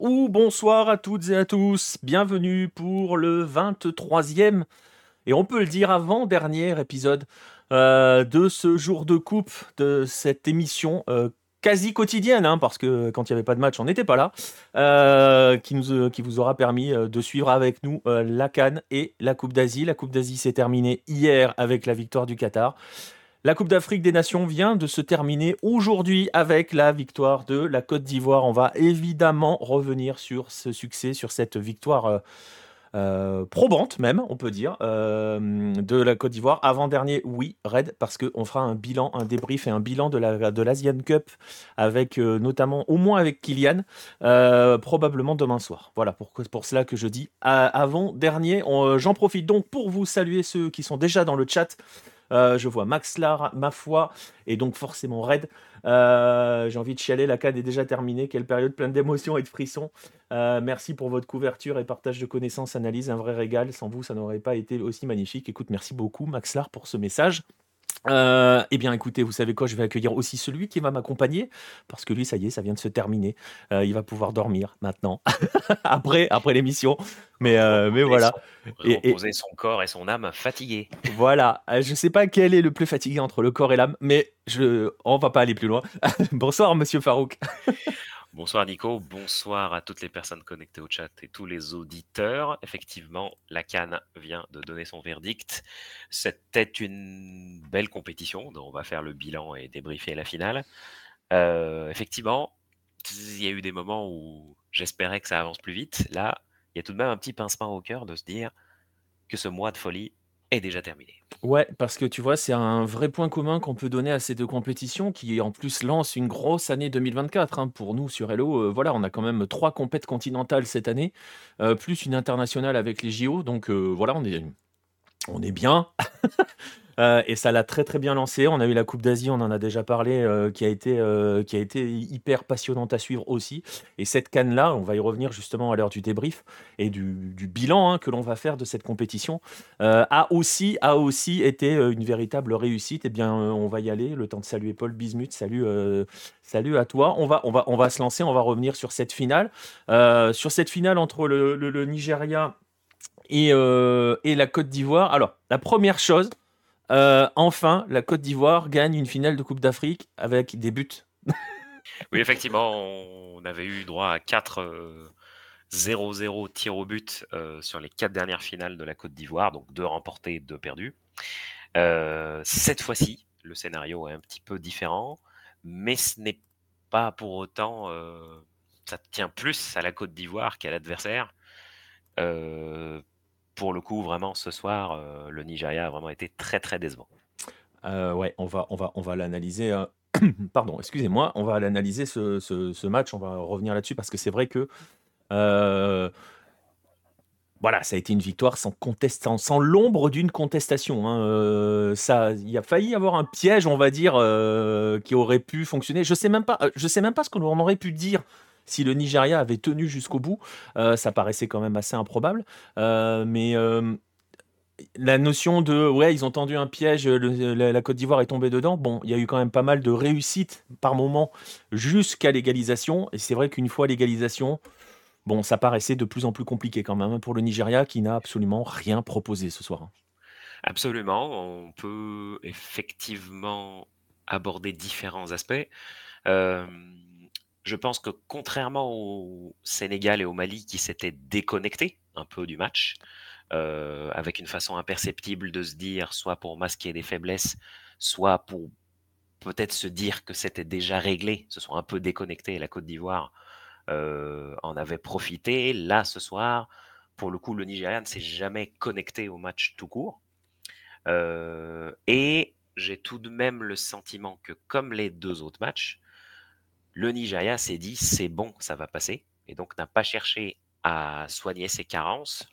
Ou bonsoir à toutes et à tous. Bienvenue pour le 23e et on peut le dire avant-dernier épisode euh, de ce jour de coupe, de cette émission euh, quasi quotidienne, hein, parce que quand il n'y avait pas de match, on n'était pas là, euh, qui vous aura permis de suivre avec nous la Cannes et la Coupe d'Asie. La Coupe d'Asie s'est terminée hier avec la victoire du Qatar. La Coupe d'Afrique des Nations vient de se terminer aujourd'hui avec la victoire de la Côte d'Ivoire. On va évidemment revenir sur ce succès, sur cette victoire euh, euh, probante même, on peut dire, euh, de la Côte d'Ivoire. Avant-dernier, oui, Red, parce qu'on fera un bilan, un débrief et un bilan de la de l'Asian Cup avec notamment, au moins avec Kylian, probablement demain soir. Voilà, pour cela que je dis avant-dernier. J'en profite donc pour vous saluer ceux qui sont déjà dans le chat. Euh, je vois Max Lar, ma foi, et donc forcément Red. Euh, j'ai envie de chialer, la CAD est déjà terminée. Quelle période pleine d'émotions et de frissons. Euh, merci pour votre couverture et partage de connaissances, analyse, un vrai régal. Sans vous, ça n'aurait pas été aussi magnifique. Écoute, merci beaucoup Max Lar pour ce message. Euh, eh bien, écoutez, vous savez quoi, je vais accueillir aussi celui qui va m'accompagner, parce que lui, ça y est, ça vient de se terminer. Euh, il va pouvoir dormir maintenant, après, après l'émission. Mais, euh, mais voilà. Reposer son corps et son âme fatigués. Voilà. Je ne sais pas quel est le plus fatigué entre le corps et l'âme, mais je... on va pas aller plus loin. Bonsoir, monsieur Farouk. Bonsoir Nico, bonsoir à toutes les personnes connectées au chat et tous les auditeurs. Effectivement, la Cannes vient de donner son verdict. C'était une belle compétition dont on va faire le bilan et débriefer la finale. Euh, effectivement, il y a eu des moments où j'espérais que ça avance plus vite. Là, il y a tout de même un petit pincement au cœur de se dire que ce mois de folie est déjà terminé. Ouais, parce que tu vois, c'est un vrai point commun qu'on peut donner à ces deux compétitions qui en plus lancent une grosse année 2024. hein. Pour nous sur Hello, euh, voilà, on a quand même trois compètes continentales cette année, euh, plus une internationale avec les JO. Donc euh, voilà, on est, on est bien. Euh, et ça l'a très très bien lancé. On a eu la Coupe d'Asie, on en a déjà parlé, euh, qui, a été, euh, qui a été hyper passionnante à suivre aussi. Et cette canne-là, on va y revenir justement à l'heure du débrief et du, bilan hein, que l'on va faire de cette compétition, a, aussi, a aussi été une véritable réussite. Eh bien, on va y aller. Le temps de saluer Paul Bismuth. Salut, salut à toi. On va, on, va, on va se lancer, on va revenir sur cette finale. sur cette finale entre le, le, Nigeria et, et la Côte d'Ivoire. Alors, la première chose, euh, enfin, la Côte d'Ivoire gagne une finale de Coupe d'Afrique avec des buts. oui, effectivement, on avait eu droit à 4 0-0 euh, tirs au but euh, sur les 4 dernières finales de la Côte d'Ivoire, donc 2 remportés, 2 perdus. cette fois-ci, le scénario est un petit peu différent, mais ce n'est pas pour autant. ça tient plus à la Côte d'Ivoire qu'à l'adversaire pour le coup, vraiment, ce soir, euh, le Nigeria a vraiment été très, très décevant. Euh, ouais, on va, on va, on va l'analyser. Euh, pardon, excusez-moi, on va l'analyser ce, match. On va revenir là-dessus parce que c'est vrai que voilà, ça a été une victoire sans contestant, sans l'ombre d'une contestation. Hein. ça, il a failli avoir un piège, on va dire, qui aurait pu fonctionner. Je sais même pas, je sais même pas ce qu'on aurait pu dire si le Nigeria avait tenu jusqu'au bout, euh, ça paraissait quand même assez improbable. Euh, mais euh, la notion de ouais, ils ont tendu un piège, la, Côte d'Ivoire est tombée dedans. Bon, il y a eu quand même pas mal de réussites par moment jusqu'à l'égalisation. Et c'est vrai qu'une fois l'égalisation, bon, ça paraissait de plus en plus compliqué quand même pour le Nigeria qui n'a absolument rien proposé ce soir. Absolument, on peut effectivement aborder différents aspects. Je pense que contrairement au Sénégal et au Mali qui s'étaient déconnectés un peu du match, euh, avec une façon imperceptible de se dire, soit pour masquer des faiblesses, soit pour peut-être se dire que c'était déjà réglé, se sont un peu déconnectés. La Côte d'Ivoire euh, en avait profité. Là, ce soir, pour le coup, le Nigeria ne s'est jamais connecté au match tout court. Euh, et j'ai tout de même le sentiment que, comme les deux autres matchs, le Nigeria s'est dit c'est bon, ça va passer, et donc n'a pas cherché à soigner ses carences,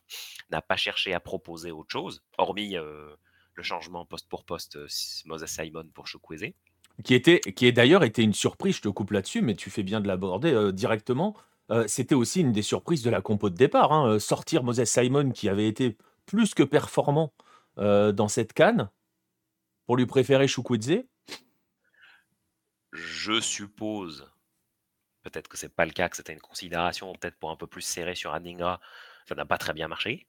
n'a pas cherché à proposer autre chose, hormis euh, le changement poste pour poste euh, Moses Simon pour Chukwueze. Qui, était, qui est d'ailleurs été une surprise, je te coupe là-dessus, mais tu fais bien de l'aborder euh, directement. C'était aussi une des surprises de la compo de départ. Hein, sortir Moses Simon, qui avait été plus que performant dans cette canne, pour lui préférer Chukwueze. Je suppose peut-être que c'est pas le cas, que c'était une considération peut-être pour un peu plus serrer sur Adingra. Ça n'a pas très bien marché.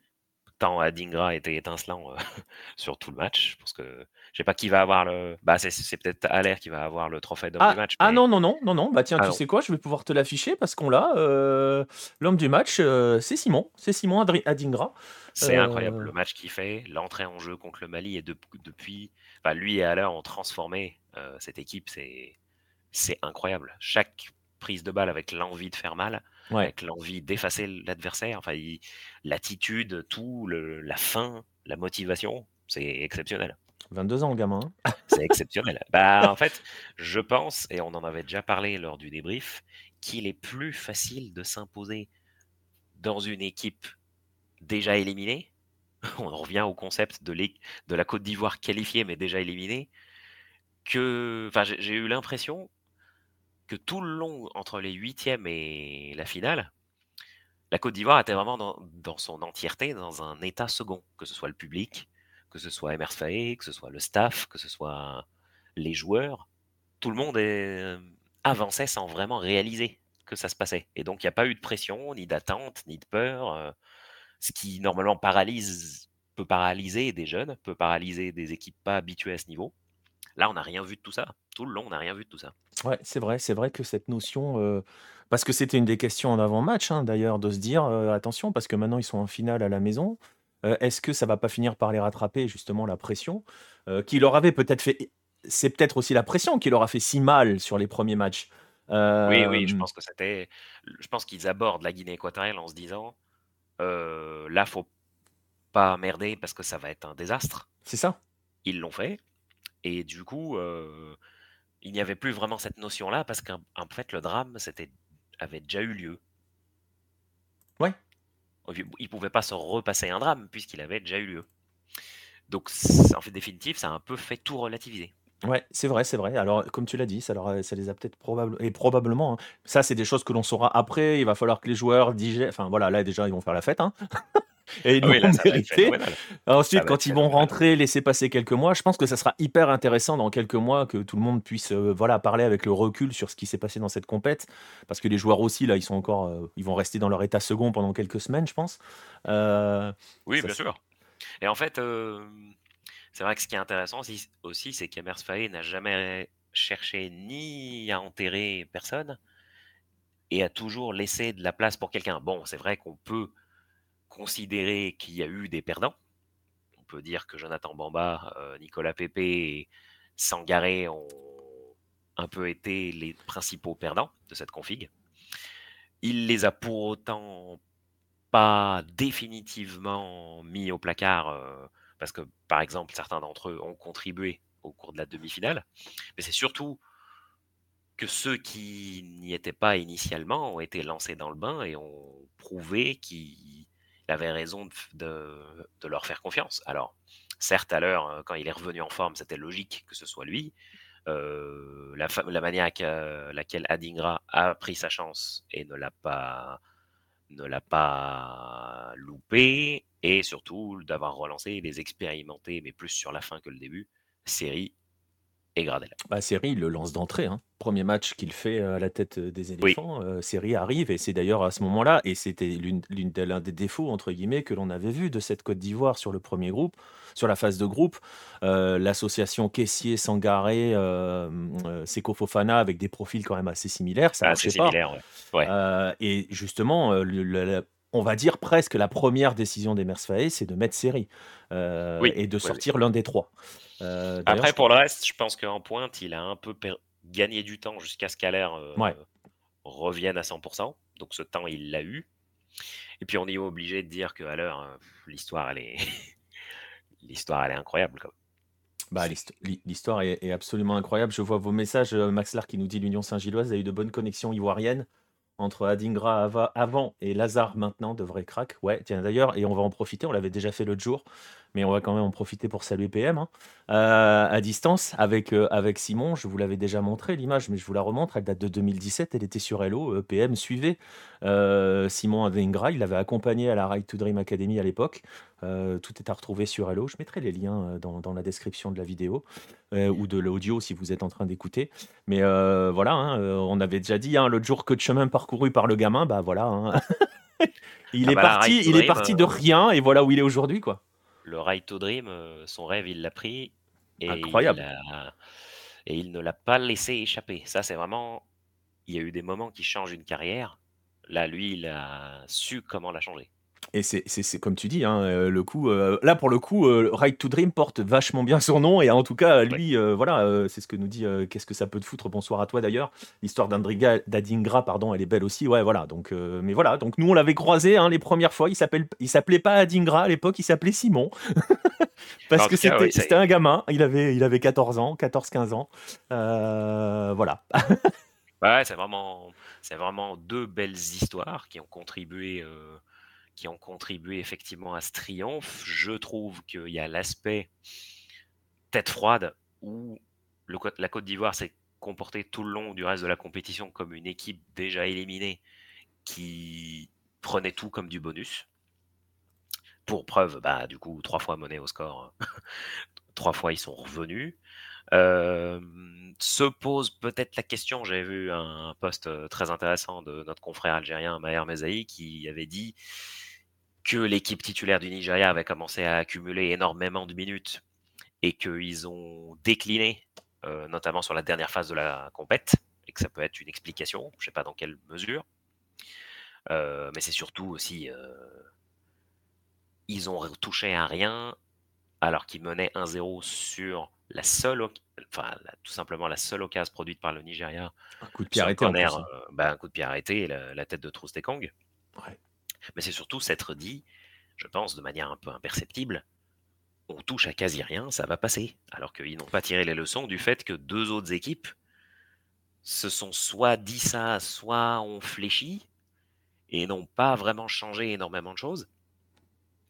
Tant Adingra était étincelant euh, sur tout le match. Parce que je sais pas qui va avoir le. Bah, c'est peut-être Allaire qui va avoir le trophée d'homme Ah, du match. ah non, non, non, non, non. Bah tiens, Ah tu non. sais quoi, je vais pouvoir te l'afficher parce qu'on l'a. euh, L'homme du match, euh, c'est Simon. C'est Simon Adri- Adingra. C'est incroyable le match qu'il fait, l'entrée en jeu contre le Mali et de- depuis, enfin, lui et Haller ont transformé cette équipe. C'est c'est incroyable. Chaque prise de balle avec l'envie de faire mal, Ouais. avec l'envie d'effacer l'adversaire, enfin, l'attitude, tout, le- la faim, la motivation, c'est exceptionnel. 22 ans, le gamin. hein. C'est exceptionnel. bah, en fait, je pense, et on en avait déjà parlé lors du débrief, qu'il est plus facile de s'imposer dans une équipe déjà éliminée. On en revient au concept de, de la Côte d'Ivoire qualifiée mais déjà éliminée. Que, enfin, j'ai eu l'impression que tout le long entre les huitièmes et la finale, la Côte d'Ivoire était vraiment dans, son entièreté dans un état second, que ce soit le public, que ce soit Emers que ce soit le staff, que ce soit les joueurs. Tout le monde euh, avançait sans vraiment réaliser que ça se passait. Et donc, il n'y a pas eu de pression, ni d'attente, ni de peur. euh, ce qui, normalement, paralyse, peut paralyser des jeunes, peut paralyser des équipes pas habituées à ce niveau. Là, on n'a rien vu de tout ça. Tout le long, on n'a rien vu de tout ça. Ouais, c'est vrai, c'est vrai que cette notion, euh, parce que c'était une des questions en avant-match, hein, d'ailleurs, de se dire euh, attention, parce que maintenant ils sont en finale à la maison. euh, Est-ce que ça va pas finir par les rattraper justement la pression euh, qui leur avait peut-être fait. C'est peut-être aussi la pression qui leur a fait si mal sur les premiers matchs. Oui, oui, je Euh, pense que c'était. Je pense qu'ils abordent la Guinée équatoriale en se disant euh, là, faut pas merder parce que ça va être un désastre. c'est ça. Ils l'ont fait. Et du coup, euh, il n'y avait plus vraiment cette notion-là parce qu'en en fait, le drame c'était, avait déjà eu lieu. Ouais. Il ne pouvait pas se repasser un drame puisqu'il avait déjà eu lieu. Donc, en fait, définitif, ça a un peu fait tout relativiser. Ouais, c'est vrai, c'est vrai. Alors, comme tu l'as dit, ça, leur a- ça les a peut-être probable et probablement. hein. Ça, c'est des choses que l'on saura après. Il va falloir que les joueurs digèrent. Enfin, voilà, là déjà, ils vont faire la fête. Hein. et ils Ah oui, là, mérité. Ensuite, quand ils vont rentrer, laisser passer quelques mois, je pense que ça sera hyper intéressant dans quelques mois que tout le monde puisse euh, voilà, parler avec le recul sur ce qui s'est passé dans cette compète. Parce que les joueurs aussi, là, ils sont encore, euh, ils vont rester dans leur état second pendant quelques semaines, je pense. Euh, Oui, bien sûr. Et en fait, c'est vrai que ce qui est intéressant aussi, c'est qu'Emers Faé n'a jamais cherché ni à enterrer personne et a toujours laissé de la place pour quelqu'un. Bon, c'est vrai qu'on peut considérer qu'il y a eu des perdants. On peut dire que Jonathan Bamba, euh, Nicolas Pepe et Sangaré ont un peu été les principaux perdants de cette config. Il les a pour autant pas définitivement mis au placard euh, parce que, par exemple, certains d'entre eux ont contribué au cours de la demi-finale. Mais c'est surtout que ceux qui n'y étaient pas initialement ont été lancés dans le bain et ont prouvé qu'il avait raison de, leur faire confiance. Alors, certes, à l'heure, euh, quand il est revenu en forme, c'était logique que ce soit lui. Euh, la, la manière à laquelle Adingra a pris sa chance et ne l'a pas ne l'a pas et surtout d'avoir relancé les expérimentés, mais plus sur la fin que le début, série et Gradel. Bah, il le lance d'entrée. hein. Premier match qu'il fait euh, à la tête euh, des éléphants, euh, Série arrive et c'est d'ailleurs à ce moment-là, et c'était l'une, l'une des- l'un des défauts, entre guillemets, que l'on avait vu de cette Côte d'Ivoire sur le premier groupe, sur la phase de groupe, euh, l'association Caissier-Sangaré, euh, euh, Seko Fofana avec des profils quand même assez similaires, ça Ah, marchait pas. similaire, ouais. Ouais. Euh, et justement, euh, le- le- la- on va dire presque la première décision des Faé, c'est de mettre Série euh, Oui, et de oui, sortir l'un des trois. Euh, Après, pour le reste, je pense qu'en pointe, il a un peu per- gagné du temps jusqu'à ce qu'Alaire euh, Ouais. revienne à 100%. Donc ce temps, il l'a eu. Et puis on est obligé de dire que l'heure, euh, l'histoire, elle est... l'histoire, elle est incroyable. quoi. Bah, l'histo- l'hi- L'histoire est, est absolument incroyable. Je vois vos messages. Max Lar qui nous dit l'Union Saint-Gilloise a eu de bonnes connexions ivoiriennes entre Adingra ava- avant et Lazare maintenant, de vrai crack. Ouais, tiens d'ailleurs, et on va en profiter, on l'avait déjà fait l'autre jour. Mais on va quand même en profiter pour saluer PM hein. euh, à distance avec, euh, avec Simon. Je vous l'avais déjà montré l'image, mais je vous la remontre. Elle date de 2017. Elle était sur Hello. Euh, PM suivait Simon Avengra. Il l'avait accompagné à la Ride to Dream Academy à l'époque. tout est à retrouver sur Hello. Je mettrai les liens dans, dans la description de la vidéo ou de l'audio si vous êtes en train d'écouter. Mais voilà, hein, on avait déjà dit hein, l'autre jour que de chemin parcouru par le gamin, bah voilà. il, ah est bah, parti, il est parti de rien et voilà où il est aujourd'hui, quoi le Right to Dream, euh, son rêve, il l'a pris et Incroyable. il, et il ne l'a pas laissé échapper. Ça, c'est vraiment. Il y a eu des moments qui changent une carrière. Là, lui, il a su comment la changer. Et c'est comme tu dis, hein, euh, le coup, euh, là pour le coup, euh, Ride to Dream porte vachement bien son nom et en tout cas, lui, voilà, c'est ce que nous dit. Qu'est-ce que ça peut te foutre Bonsoir à toi d'ailleurs. L'histoire d'Adingra, pardon, elle est belle aussi. Ouais, voilà. Donc, mais voilà. Donc nous, on l'avait croisé hein, les premières fois. Il s'appelait pas Adingra à l'époque. Il s'appelait Simon parce que c'était un gamin. Il avait, il avait 14 ans, 14-15 ans. voilà. ouais, c'est vraiment, c'est vraiment deux belles histoires qui ont contribué qui ont contribué effectivement à ce triomphe. Je trouve qu'il y a l'aspect tête froide où la Côte d'Ivoire s'est comportée tout le long du reste de la compétition comme une équipe déjà éliminée qui prenait tout comme du bonus. Pour preuve, bah, du coup, trois fois monnaie au score, trois fois ils sont revenus. Euh, se pose peut-être la question, j'ai vu un post très intéressant de notre confrère algérien Maher Mezaï qui avait dit que l'équipe titulaire du Nigeria avait commencé à accumuler énormément de minutes et qu'ils ont décliné, euh, notamment sur la dernière phase de la compète, et que ça peut être une explication, je ne sais pas dans quelle mesure. Euh, mais c'est surtout aussi, euh, ils ont touché à rien alors qu'ils menaient 1-0 sur la seule, enfin tout simplement la seule occasion produite par le Nigeria. Un coup de pied arrêté. Hein. Bah, un coup de pied arrêté, la, la tête de Troustekong. Ouais mais c'est surtout s'être dit, je pense de manière un peu imperceptible, on touche à quasi rien, ça va passer. Alors qu'ils n'ont pas tiré les leçons du fait que deux autres équipes se sont soit dit ça, soit ont fléchi, et n'ont pas vraiment changé énormément de choses.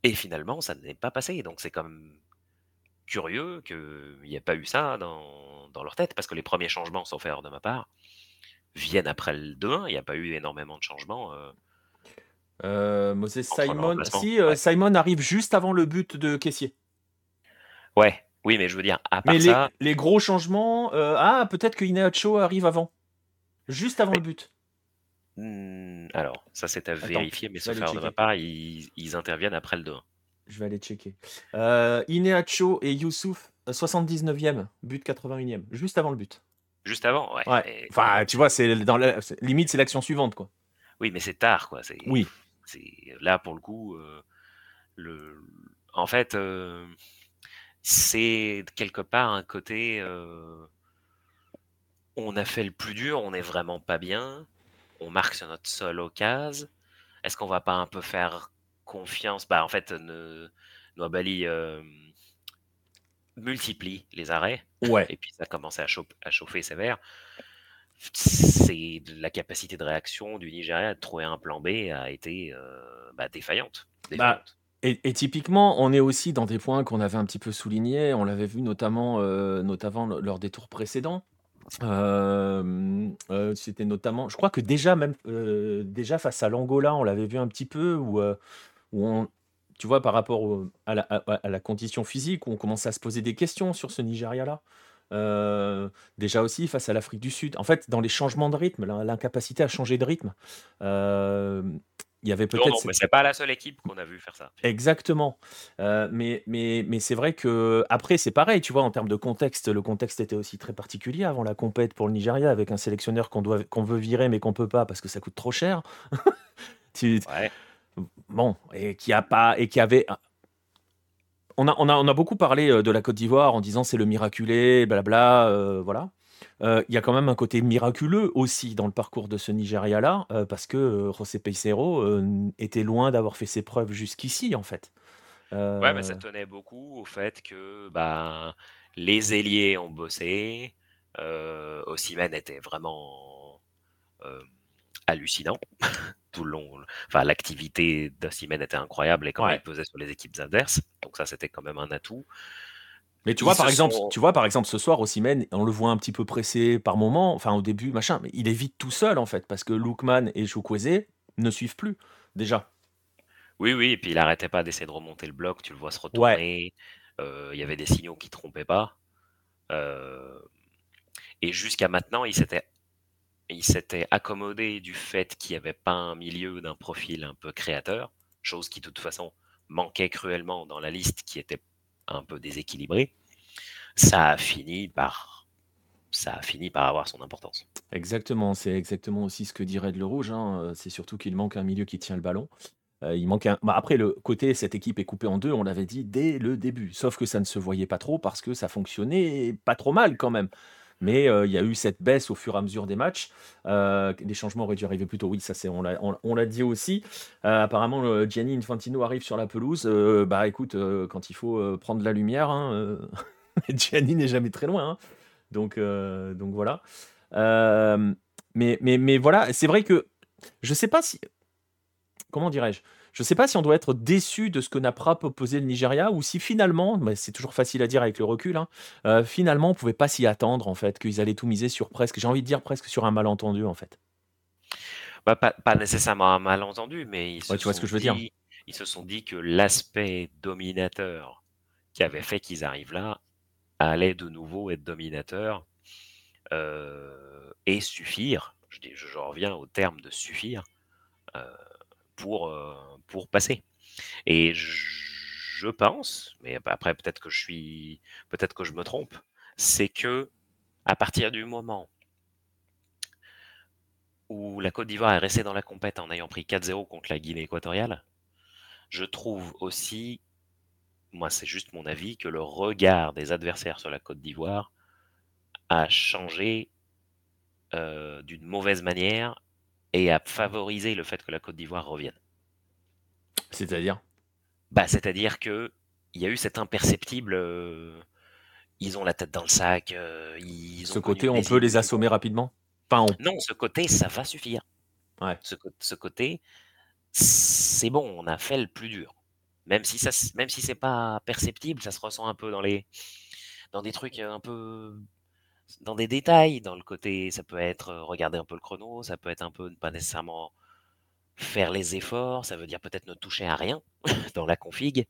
Et finalement, ça n'est pas passé. Donc c'est comme curieux qu'il n'y ait pas eu ça dans, dans, leur tête, parce que les premiers changements, sauf erreur de ma part, viennent après le 2-1. Il n'y a pas eu énormément de changements. Euh, euh, Moses Simon. Si, euh, Simon arrive juste avant le but de Caissier. Ouais, oui, mais je veux dire, à part mais ça. Les, gros changements. Euh, ah, peut-être que Ineacho arrive avant. Juste avant le but. Hmm, alors, ça c'est à vérifier, mais sauf faire de ma part, ils, interviennent après le 2 Je vais aller checker. Ineacho et Youssouf, 79e, but 81e, juste avant le but. Juste avant, ouais. Enfin, tu vois, c'est dans la limite, c'est l'action suivante, quoi. Oui, mais c'est tard, quoi. Oui là pour le coup, euh, le, en fait, euh, c'est quelque part un côté. Euh, on a fait le plus dur, on n'est vraiment pas bien, on marque sur notre seule occasion. Est-ce qu'on va pas un peu faire confiance? Bah en fait, ne, Noabali multiplie les arrêts. Ouais. Et puis ça commence à, à chauffer sévère c'est la capacité de réaction du Nigeria de trouver un plan B a été euh, bah, défaillante. Bah, et, typiquement, on est aussi dans des points qu'on avait un petit peu soulignés. On l'avait vu notamment, euh, notamment lors des tours précédents. Euh, c'était notamment, je crois que déjà même déjà face à l'Angola, on l'avait vu un petit peu où, où on, tu vois, par rapport à, la, à, la, condition physique, où on commence à se poser des questions sur ce Nigeria-là. Euh, déjà aussi face à l'Afrique du Sud. En fait, dans les changements de rythme, l'incapacité à changer de rythme, euh, il y avait peut-être. Non, mais c'est pas la seule équipe qu'on a vu faire ça. Exactement. Euh, mais mais, mais c'est vrai que après c'est pareil, tu vois, en termes de contexte, le contexte était aussi très particulier avant la compète pour le Nigeria avec un sélectionneur qu'on doit qu'on veut virer mais qu'on peut pas parce que ça coûte trop cher. ouais. Bon, et qui a pas et qui avait on a, beaucoup parlé euh, de la Côte d'Ivoire en disant c'est le miraculé, blabla, euh, voilà. Euh, il y a quand même un côté miraculeux aussi dans le parcours de ce Nigeria-là, parce que José Peicero était loin d'avoir fait ses preuves jusqu'ici, en fait. Ouais, mais ça tenait beaucoup au fait que bah, les ailiers ont bossé, euh, était vraiment hallucinant tout le long. Enfin, l'activité d'Osimhen était incroyable et comment il pesait sur les équipes adverses. Donc ça, c'était quand même un atout. Mais tu vois, par exemple, tu vois, par exemple, ce soir, Osimhen, on le voit un petit peu pressé par moment, enfin au début, machin, mais il est vite tout seul en fait, parce que Lookman et Chukwueze ne suivent plus déjà. Oui, oui, et puis il arrêtait pas d'essayer de remonter le bloc, tu le vois se retourner. Euh, il y avait des signaux qui trompaient pas. Euh, et jusqu'à maintenant, il s'était il s'était accommodé du fait qu'il n'y avait pas un milieu d'un profil un peu créateur, chose qui de toute façon manquait cruellement dans la liste qui était un peu déséquilibrée. Ça a fini par ça a par avoir son importance. Exactement, c'est exactement aussi ce que dirait Le Rouge. Hein. C'est surtout qu'il manque un milieu qui tient le ballon. Euh, il manque un... Bah, après, le côté, cette équipe est coupée en deux, on l'avait dit dès le début. Sauf que ça ne se voyait pas trop parce que ça fonctionnait pas trop mal quand même. Mais euh, il y a eu cette baisse au fur et à mesure des matchs. Euh, les changements auraient dû arriver plus tôt. Oui, ça c'est on l'a on, dit aussi. apparemment, Gianni Infantino arrive sur la pelouse. bah écoute, quand il faut prendre la lumière, hein, Gianni n'est jamais très loin. Hein. Donc, donc voilà. mais, mais, mais voilà, c'est vrai que je sais pas si comment dirais-je Je ne sais pas si on doit être déçu de ce que n'a pas proposé le Nigeria ou si finalement, c'est toujours facile à dire avec le recul, hein, euh, finalement on pouvait pas s'y attendre en fait, qu'ils allaient tout miser sur presque, j'ai envie de dire presque sur un malentendu en fait. Bah, pas, nécessairement un malentendu, mais ils se tu vois ce que je veux dire Ils se sont dit que l'aspect dominateur qui avait fait qu'ils arrivent là allait de nouveau être dominateur euh, et suffire. Je, dis, je, reviens au terme de suffire. Euh, pour, euh, pour passer. Et je pense, mais après peut-être que je suis, peut-être que je me trompe, c'est que à partir du moment où la Côte d'Ivoire est restée dans la compète en ayant pris 4-0 contre la Guinée équatoriale, je trouve aussi, moi c'est juste mon avis, que le regard des adversaires sur la Côte d'Ivoire a changé euh, d'une mauvaise manière et à favoriser le fait que la Côte d'Ivoire revienne. C'est-à-dire bah, C'est-à-dire que il y a eu cet imperceptible. Euh, ils ont la tête dans le sac. Euh, ils ce côté, on peut les assommer rapidement? Non, ce côté, ça va suffire. Ouais. Ce, ce côté, c'est bon, on a fait le plus dur. Même si ça, même si c'est pas perceptible, ça se ressent un peu dans les, dans des trucs un peu dans des détails, dans le côté, ça peut être euh, regarder un peu le chrono, ça peut être un peu pas nécessairement faire les efforts, ça veut dire peut-être ne toucher à rien dans la config.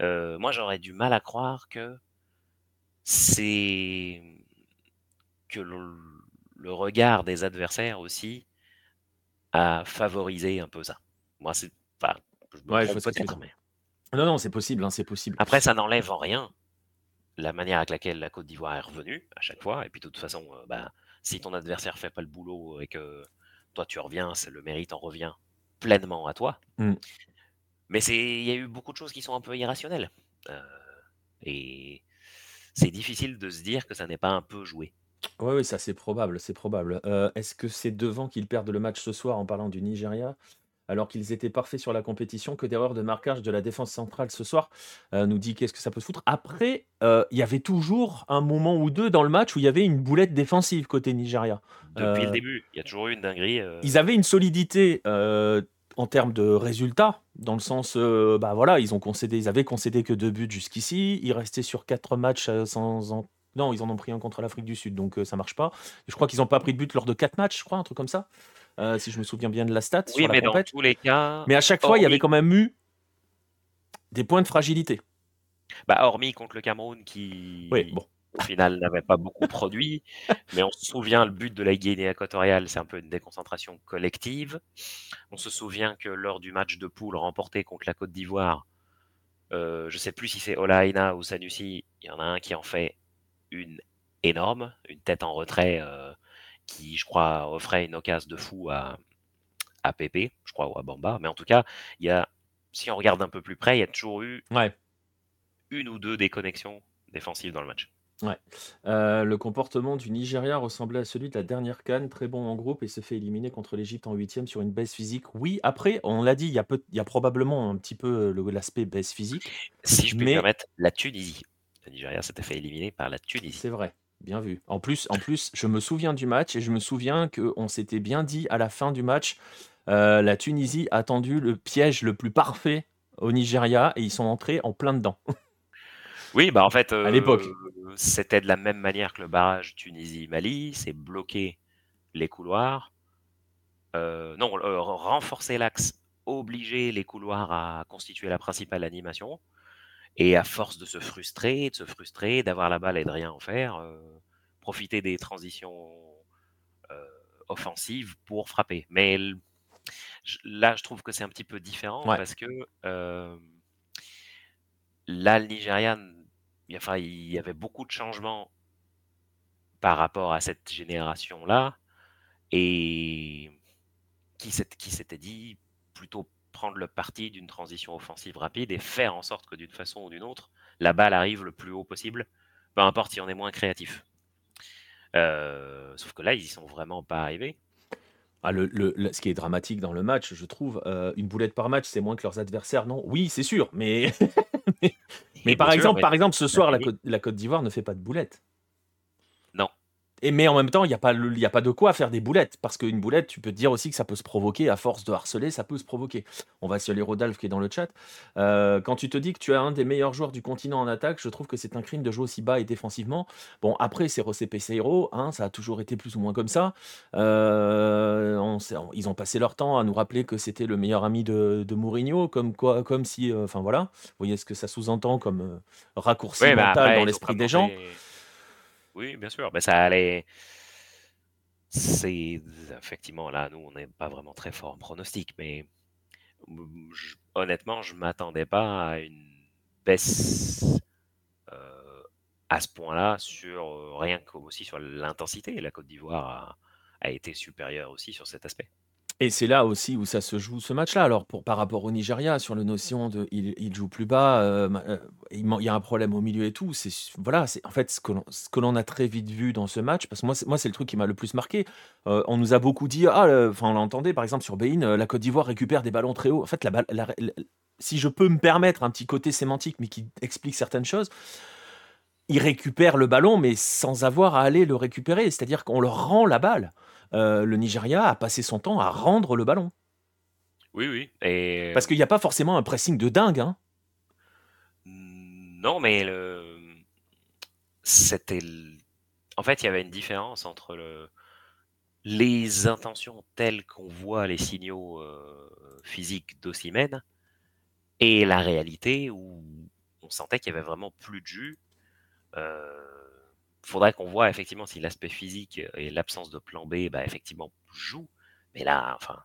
Euh, moi, j'aurais du mal à croire que c'est que le, regard des adversaires aussi a favorisé un peu ça. Moi, c'est pas. ouais, je peut-être, Non, non, c'est possible, hein, c'est possible. Après, ça n'enlève en rien la manière avec laquelle la Côte d'Ivoire est revenue à chaque fois. Et puis de toute façon, euh, bah, si ton adversaire fait pas le boulot et que toi tu reviens, le mérite en revient pleinement à toi. Mmh. Mais c'est, il y a eu beaucoup de choses qui sont un peu irrationnelles. Euh, et c'est difficile de se dire que ça n'est pas un peu joué. Oui, oui, ça c'est probable, c'est probable. Euh, est-ce que c'est devant qu'ils perdent le match ce soir en parlant du Nigeria? Alors qu'ils étaient parfaits sur la compétition, que d'erreurs de marquage de la défense centrale ce soir, euh, nous dit qu'est-ce que ça peut se foutre. Après, euh, il y avait toujours un moment ou deux dans le match où il y avait une boulette défensive côté Nigeria. Depuis le euh, début, il y a toujours eu une dinguerie. Ils avaient une solidité en termes de résultats, dans le sens, bah voilà, ils ont concédé, ils avaient concédé que deux buts jusqu'ici, ils restaient sur quatre matchs sans non, ils en ont pris un contre l'Afrique du Sud, donc ça marche pas. je crois qu'ils n'ont pas pris de but lors de quatre matchs, je crois, un truc comme ça. Euh, si je me souviens bien de la stat. Oui, mais dans tous les cas. Mais à chaque fois, il y avait quand même eu des points de fragilité. Bah, hormis contre le Cameroun qui, bon. au final, n'avait pas beaucoup produit. mais on se souvient, le but de la Guinée équatoriale, c'est un peu une déconcentration collective. On se souvient que lors du match de poule remporté contre la Côte d'Ivoire, euh, je ne sais plus si c'est Olaina ou Sanusi, il y en a un qui en fait une énorme, une tête en retrait. Euh, qui, je crois, offrait une occasion de fou à, à Pépé, je crois, ou à Bamba. Mais en tout cas, il y a, si on regarde un peu plus près, il y a toujours eu une ou deux déconnexions défensives dans le match. Ouais. Euh, le comportement du Nigeria ressemblait à celui de la dernière canne, très bon en groupe et se fait éliminer contre l'Égypte en huitième sur une baisse physique. Oui, après, on l'a dit, il y, a il y a probablement un petit peu l'aspect baisse physique. Si je peux me permettre, la Tunisie. Le Nigeria s'était fait éliminer par la Tunisie. C'est vrai. Bien vu. En plus, en plus, je me souviens du match et je me souviens qu'on s'était bien dit à la fin du match, euh, la Tunisie a tendu le piège le plus parfait au Nigeria et ils sont entrés en plein dedans. Oui, bah en fait, À l'époque. euh, c'était de la même manière que le barrage Tunisie-Mali, c'est bloquer les couloirs, euh, non, renforcer l'axe, obliger les couloirs à constituer la principale animation, et à force de se frustrer, de se frustrer, d'avoir la balle et de rien en faire, euh, profiter des transitions euh, offensives pour frapper. Mais là, je trouve que c'est un petit peu différent Ouais. parce que euh, là, le Nigeria, il enfin, il y avait beaucoup de changements par rapport à cette génération-là et qui s'était dit plutôt prendre le parti d'une transition offensive rapide et faire en sorte que d'une façon ou d'une autre, la balle arrive le plus haut possible, peu importe si on est moins créatif. Euh, sauf que là, ils y sont vraiment pas arrivés. Ah, le, le- le- ce qui est dramatique dans le match, je trouve, euh, une boulette par match, c'est moins que leurs adversaires, non? Oui, c'est sûr, mais, mais, par sûr, exemple, mais par exemple, ce soir, la. Côte, la Côte d'Ivoire ne fait pas de boulettes. Et mais en même temps, il n'y a, pas le- il y a pas de quoi faire des boulettes. Parce qu'une boulette, tu peux te dire aussi que ça peut se provoquer, à force de harceler, ça peut se provoquer. On va saluer Rodolphe qui est dans le chat. Euh, quand tu te dis que tu es un des meilleurs joueurs du continent en attaque, je trouve que c'est un crime de jouer aussi bas et défensivement. Bon, après, c'est José Peseiro, hein, ça a toujours été plus ou moins comme ça. Euh, on sait- on- ils ont passé leur temps à nous rappeler que c'était le meilleur ami de, de Mourinho, comme, quoi, comme si. euh, Enfin voilà, vous voyez ce que ça sous-entend comme raccourci bah mental dans l'esprit des gens. Oui, bien sûr. Ben, ça allait. C'est effectivement là, nous, on n'est pas vraiment très fort en pronostic, mais je- honnêtement, je m'attendais pas à une baisse euh, à ce point-là sur euh, rien que aussi sur l'intensité. La Côte d'Ivoire a été supérieure aussi sur cet aspect. Et c'est là aussi où ça se joue ce match-là. Alors, par rapport au Nigeria, sur la notion de il, joue plus bas, euh, euh, il, y a un problème au milieu et tout. C'est voilà, c'est en fait ce que l'on a très vite vu dans ce match. Parce que moi, c'est- moi, c'est le truc qui m'a le plus marqué. Euh, on nous a beaucoup dit, ah, enfin, on l'entendait par exemple sur Bein, la Côte d'Ivoire récupère des ballons très hauts. En fait, si je peux me permettre un petit côté sémantique, mais qui explique certaines choses, ils récupèrent le ballon, mais sans avoir à aller le récupérer. C'est-à-dire qu'on leur rend la balle. Euh, le Nigeria a passé son temps à rendre le ballon. Oui, oui. Et Parce qu'il n'y a pas forcément un pressing de dingue. Hein. non, mais le... c'était. le- En fait, il y avait une différence entre le... les intentions telles qu'on voit les signaux euh, physiques d'Ossimène et la réalité où on sentait qu'il y avait vraiment plus de jus. Euh, faudrait qu'on voit effectivement si l'aspect physique et l'absence de plan B, bah, effectivement, jouent. Mais là, enfin,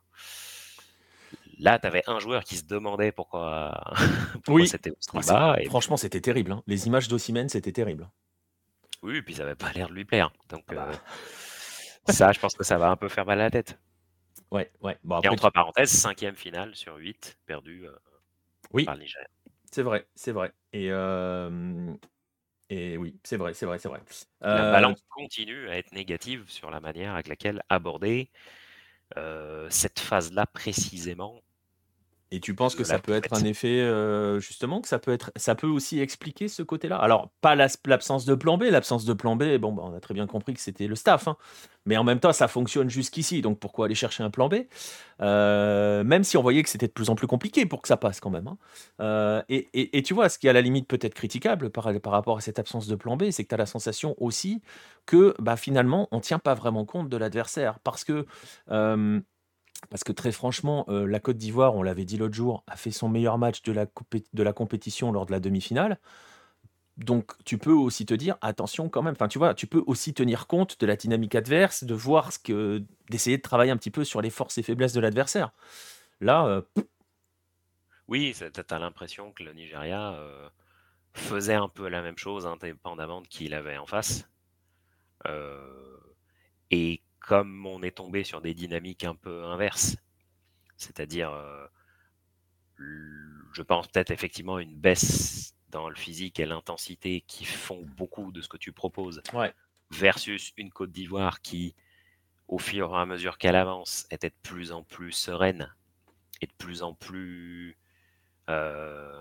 là, tu avais un joueur qui se demandait pourquoi, pourquoi Oui. c'était Ah. Et Franchement, c'était terrible. hein. Les images d'Ossimène, c'était terrible. oui, puis ça avait pas l'air de lui plaire. Donc, Ah bah. euh, ça, je pense que ça va un peu faire mal à la tête. Ouais, ouais. Bon, Et entre parenthèses, cinquième finale sur 8 perdu euh, Oui, par le Nigeria. c'est vrai, c'est vrai. Et, euh, et oui, c'est vrai, c'est vrai, c'est vrai. La Euh, balance continue à être négative sur la manière avec laquelle aborder euh, cette phase-là précisément. Et tu penses que ça peut être un effet, euh, justement, que ça peut être, ça peut aussi expliquer ce côté-là? Alors, pas l'absence de plan B. L'absence de plan B, bon, bah, on a très bien compris que c'était le staff. hein. Mais en même temps, ça fonctionne jusqu'ici. Donc, pourquoi aller chercher un plan B? Euh, Même si on voyait que c'était de plus en plus compliqué pour que ça passe quand même. hein. Euh, et, et- et tu vois, ce qui est à la limite peut-être critiquable par, par rapport à cette absence de plan B, c'est que tu as la sensation aussi que bah, finalement, on ne tient pas vraiment compte de l'adversaire. Parce que. Parce que très franchement, euh, la Côte d'Ivoire, on l'avait dit l'autre jour, a fait son meilleur match de la, compétition lors de la demi-finale. Donc tu peux aussi te dire, attention quand même, enfin tu vois, tu peux aussi tenir compte de la dynamique adverse, de voir ce que, d'essayer de travailler un petit peu sur les forces et faiblesses de l'adversaire. Là, euh, Oui, tu as l'impression que le Nigeria euh, faisait un peu la même chose, indépendamment de qui il avait en face. Et comme on est tombé sur des dynamiques un peu inverses, c'est-à-dire, euh, je pense peut-être effectivement une baisse dans le physique et l'intensité qui font beaucoup de ce que tu proposes, ouais. versus une Côte d'Ivoire qui, au fur et à mesure qu'elle avance, était de plus en plus sereine et de plus en plus euh,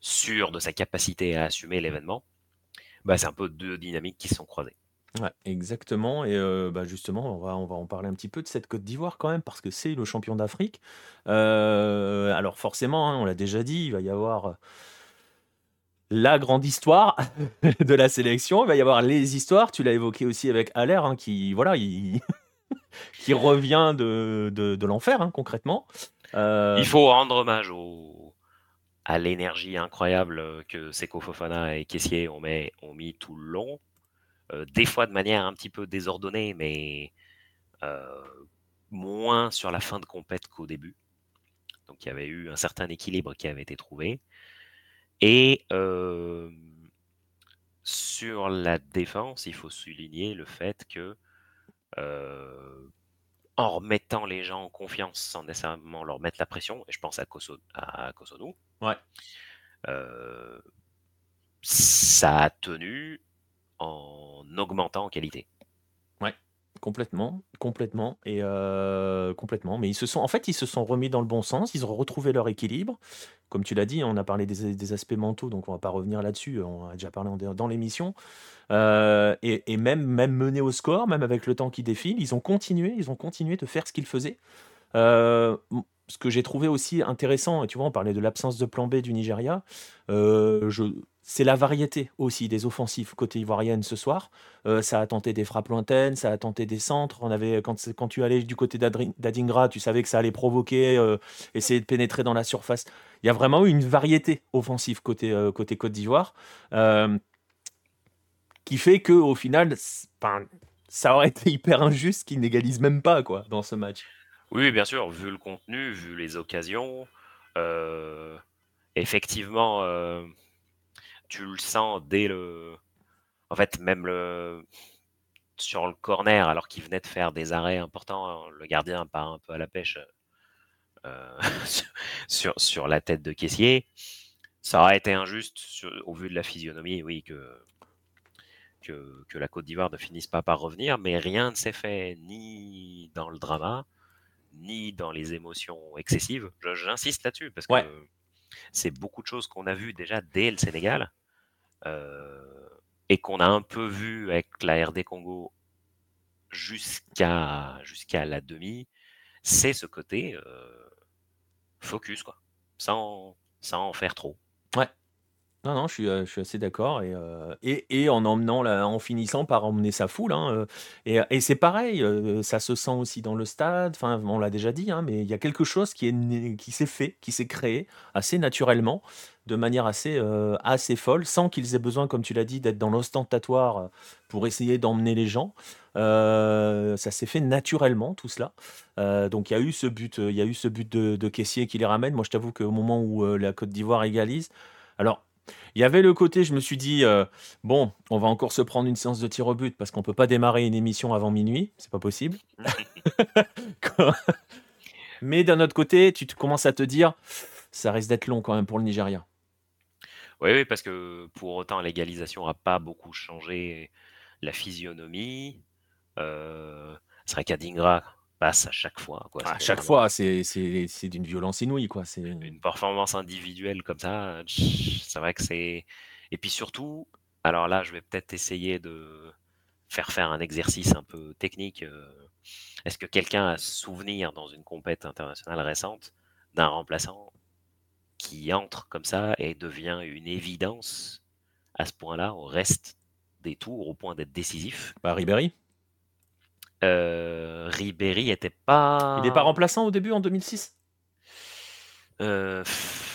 sûre de sa capacité à assumer l'événement, bah, c'est un peu deux dynamiques qui se sont croisées. Ouais, exactement. Et bah, justement, on va, on va en parler un petit peu de cette Côte d'Ivoire quand même, parce que c'est le champion d'Afrique. Alors forcément, hein, on l'a déjà dit, il va y avoir la grande histoire de la sélection. Il va y avoir les histoires. Tu l'as évoqué aussi avec Allaire, hein, qui voilà, il... qui revient de, de, l'enfer hein, concrètement. Il faut rendre hommage à l'énergie incroyable que Seko Fofana et Kessier ont mis tout le long. Euh, des fois de manière un petit peu désordonnée, mais euh, moins sur la fin de compète qu'au début. Donc il y avait eu un certain équilibre qui avait été trouvé. Et euh, sur la défense, il faut souligner le fait que en remettant les gens en confiance sans nécessairement leur mettre la pression, et je pense à, Koso, à ouais. ça a tenu en augmentant en qualité. Ouais, complètement, complètement et euh, complètement. Mais ils se sont, en fait, ils se sont remis dans le bon sens. Ils ont retrouvé leur équilibre. Comme tu l'as dit, on a parlé des, aspects mentaux, donc on va pas revenir là-dessus. On a déjà parlé dans l'émission. Euh, et, même, même mené au score, même avec le temps qui défile, ils ont continué, ils ont continué de faire ce qu'ils faisaient. Euh, ce que j'ai trouvé aussi intéressant, et tu vois, on parlait de l'absence de plan B du Nigeria. je, c'est la variété aussi des offensifs côté ivoirienne ce soir. Euh, ça a tenté des frappes lointaines, ça a tenté des centres. On avait, quand, quand tu allais du côté d'Adingra, tu savais que ça allait provoquer, euh, essayer de pénétrer dans la surface. Il y a vraiment eu une variété offensive côté, euh, côté Côte d'Ivoire qui fait que au final, ça aurait été hyper injuste qu'ils n'égalisent même pas quoi, dans ce match. Oui, bien sûr, vu le contenu, vu les occasions. effectivement tu le sens dès le. En fait, même le sur le corner, alors qu'il venait de faire des arrêts importants, le gardien part un peu à la pêche euh, sur, sur la tête de caissier. Ça aurait été injuste au vu de la physionomie, oui, que, que, que la Côte d'Ivoire ne finisse pas par revenir, mais rien ne s'est fait ni dans le drama, ni dans les émotions excessives. J'insiste là-dessus parce que c'est beaucoup de choses qu'on a vues déjà dès le Sénégal. Euh, et qu'on a un peu vu avec la RD Congo jusqu'à jusqu'à la demi, c'est ce côté euh, focus, quoi, sans, sans en faire trop. Ouais. Non, non, je suis, euh, je suis assez d'accord. Et, et, et en emmenant, en finissant par emmener sa foule. Hein, et, et c'est pareil, ça se sent aussi dans le stade. Enfin, on l'a déjà dit, hein, mais il y a quelque chose qui est qui s'est fait, qui s'est créé assez naturellement de manière assez, euh, assez folle, sans qu'ils aient besoin, comme tu l'as dit, d'être dans l'ostentatoire euh, pour essayer d'emmener les gens. Euh, ça s'est fait naturellement tout cela. donc il y a eu ce but, il y a eu ce but de, de caissier qui les ramène. Moi, je t'avoue qu'au moment où la Côte d'Ivoire égalise, alors il y avait le côté, je me suis dit, bon, on va encore se prendre une séance de tir au but parce qu'on peut pas démarrer une émission avant minuit, c'est pas possible. Mais d'un autre côté, tu commences à te dire, ça risque d'être long quand même pour le Nigeria. Oui, parce que pour autant, l'égalisation n'a pas beaucoup changé la physionomie. Euh, c'est vrai qu'Adingra passe à chaque fois. Quoi. À chaque fois, c'est d'une violence inouïe. Quoi. Une performance individuelle comme ça, c'est vrai que c'est. Et puis surtout, alors là, je vais peut-être essayer de faire faire un exercice un peu technique. Euh, est-ce que quelqu'un a souvenir dans une compète internationale récente d'un remplaçant qui entre comme ça et devient une évidence à ce point-là au reste des tours, au point d'être décisif? Bah, Ribéry euh, Ribéry était pas. Il n'est pas remplaçant au début en 2006 euh,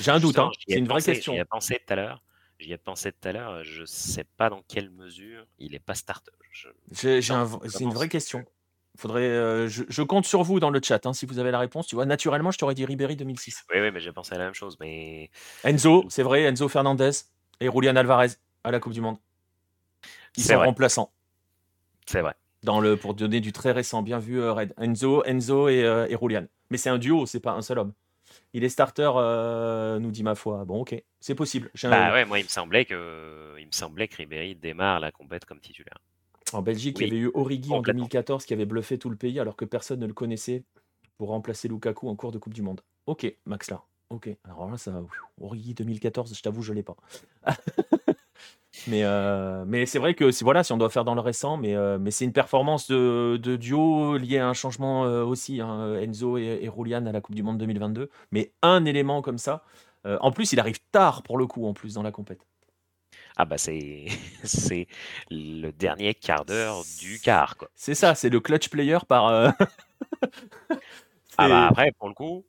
J'ai un doute, hein. c'est une vraie question. J'y ai pensé tout à l'heure. J'y ai pensé tout à l'heure. Je sais pas dans quelle mesure il n'est pas starter. C'est une vraie question. Faudrait, euh, je, compte sur vous dans le chat, hein, si vous avez la réponse. Tu vois, naturellement, je t'aurais dit Ribéry 2006. Oui, oui, mais j'ai pensé à la même chose. Mais Enzo, c'est vrai, Enzo Fernandez et Julian Alvarez à la Coupe du Monde. Ils sont remplaçants. C'est vrai. Dans le, pour donner du très récent, bien vu euh, Red. Enzo, Enzo et, euh, et Julian. Mais c'est un duo, c'est pas un seul homme. Il est starter, nous dit ma foi. Bon, ok, c'est possible. Bah ouais, moi il me semblait que, il me semblait que Ribéry démarre la compète comme titulaire. En Belgique, il y avait eu Origi en 2014 qui avait bluffé tout le pays alors que personne ne le connaissait pour remplacer Lukaku en cours de Coupe du Monde. Ok, Max là. Ok. Alors là, ça. Origi 2014, je t'avoue, je l'ai pas. Mais, euh, mais c'est vrai que si, voilà, si on doit faire dans le récent, mais, euh, mais c'est une performance de, de duo liée à un changement euh, aussi. hein, Enzo et, et à la Coupe du Monde 2022. Mais un élément comme ça. en plus, il arrive tard pour le coup, en plus, dans la compète. Ah bah c'est c'est le dernier quart d'heure du quart quoi. C'est ça, c'est le clutch player par. Ah bah après pour le coup,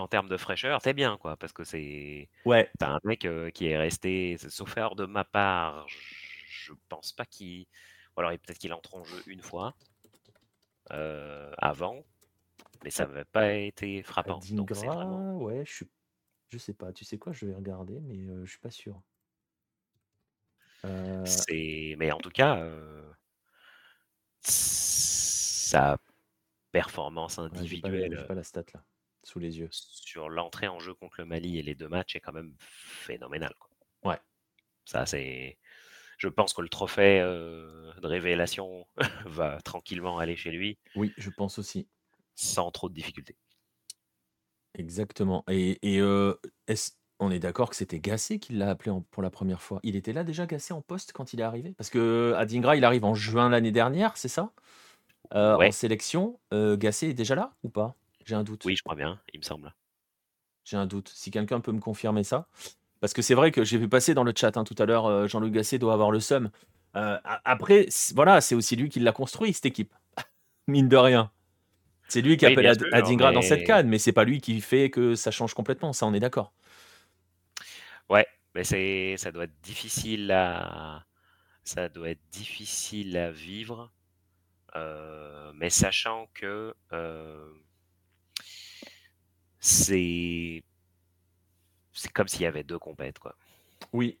en termes de fraîcheur, t'es bien quoi, parce que c'est ouais, t'as un mec euh, qui est resté, sauf erreur de ma part, je pense pas qu'il, ou alors peut-être qu'il entre en jeu une fois euh, avant, mais ça n'avait pas été frappant. Donc c'est Adingra, vraiment. ouais, je suis. Je sais pas, tu sais quoi, je vais regarder, mais euh, je suis pas sûr. C'est, mais en tout cas, sa performance ouais, pas, individuelle pas la stat là, sous les yeux. sur l'entrée en jeu contre le Mali et les deux matchs est quand même phénoménale. Quoi. Ouais. Ça, c'est. Je pense que le trophée euh, de révélation va tranquillement aller chez lui Oui, je pense aussi. sans trop de difficultés. Exactement. Et, et euh, on est d'accord que c'était Gassé qui l'a appelé en- pour la première fois? Il était là déjà, Gassé, en poste quand il est arrivé? Parce que Adingra, il arrive en juin l'année dernière, c'est ça? Euh, En sélection. Euh, Gassé est déjà là ou pas? J'ai un doute. oui, je crois bien, il me semble. J'ai un doute. Si quelqu'un peut me confirmer ça. Parce que c'est vrai que j'ai vu passer dans le chat hein, tout à l'heure, euh, Jean-Luc Gasset doit avoir le seum. Euh, après, voilà, c'est aussi lui qui l'a construit, cette équipe. Mine de rien. C'est lui qui Oui, appelle Ad- sûr, Adingra dans cette canne, mais c'est pas lui qui fait que ça change complètement, ça on est d'accord. ouais, mais c'est, ça doit être difficile à, ça doit être difficile à vivre, euh, mais sachant que euh, c'est, c'est comme s'il y avait deux compètes, quoi. Oui.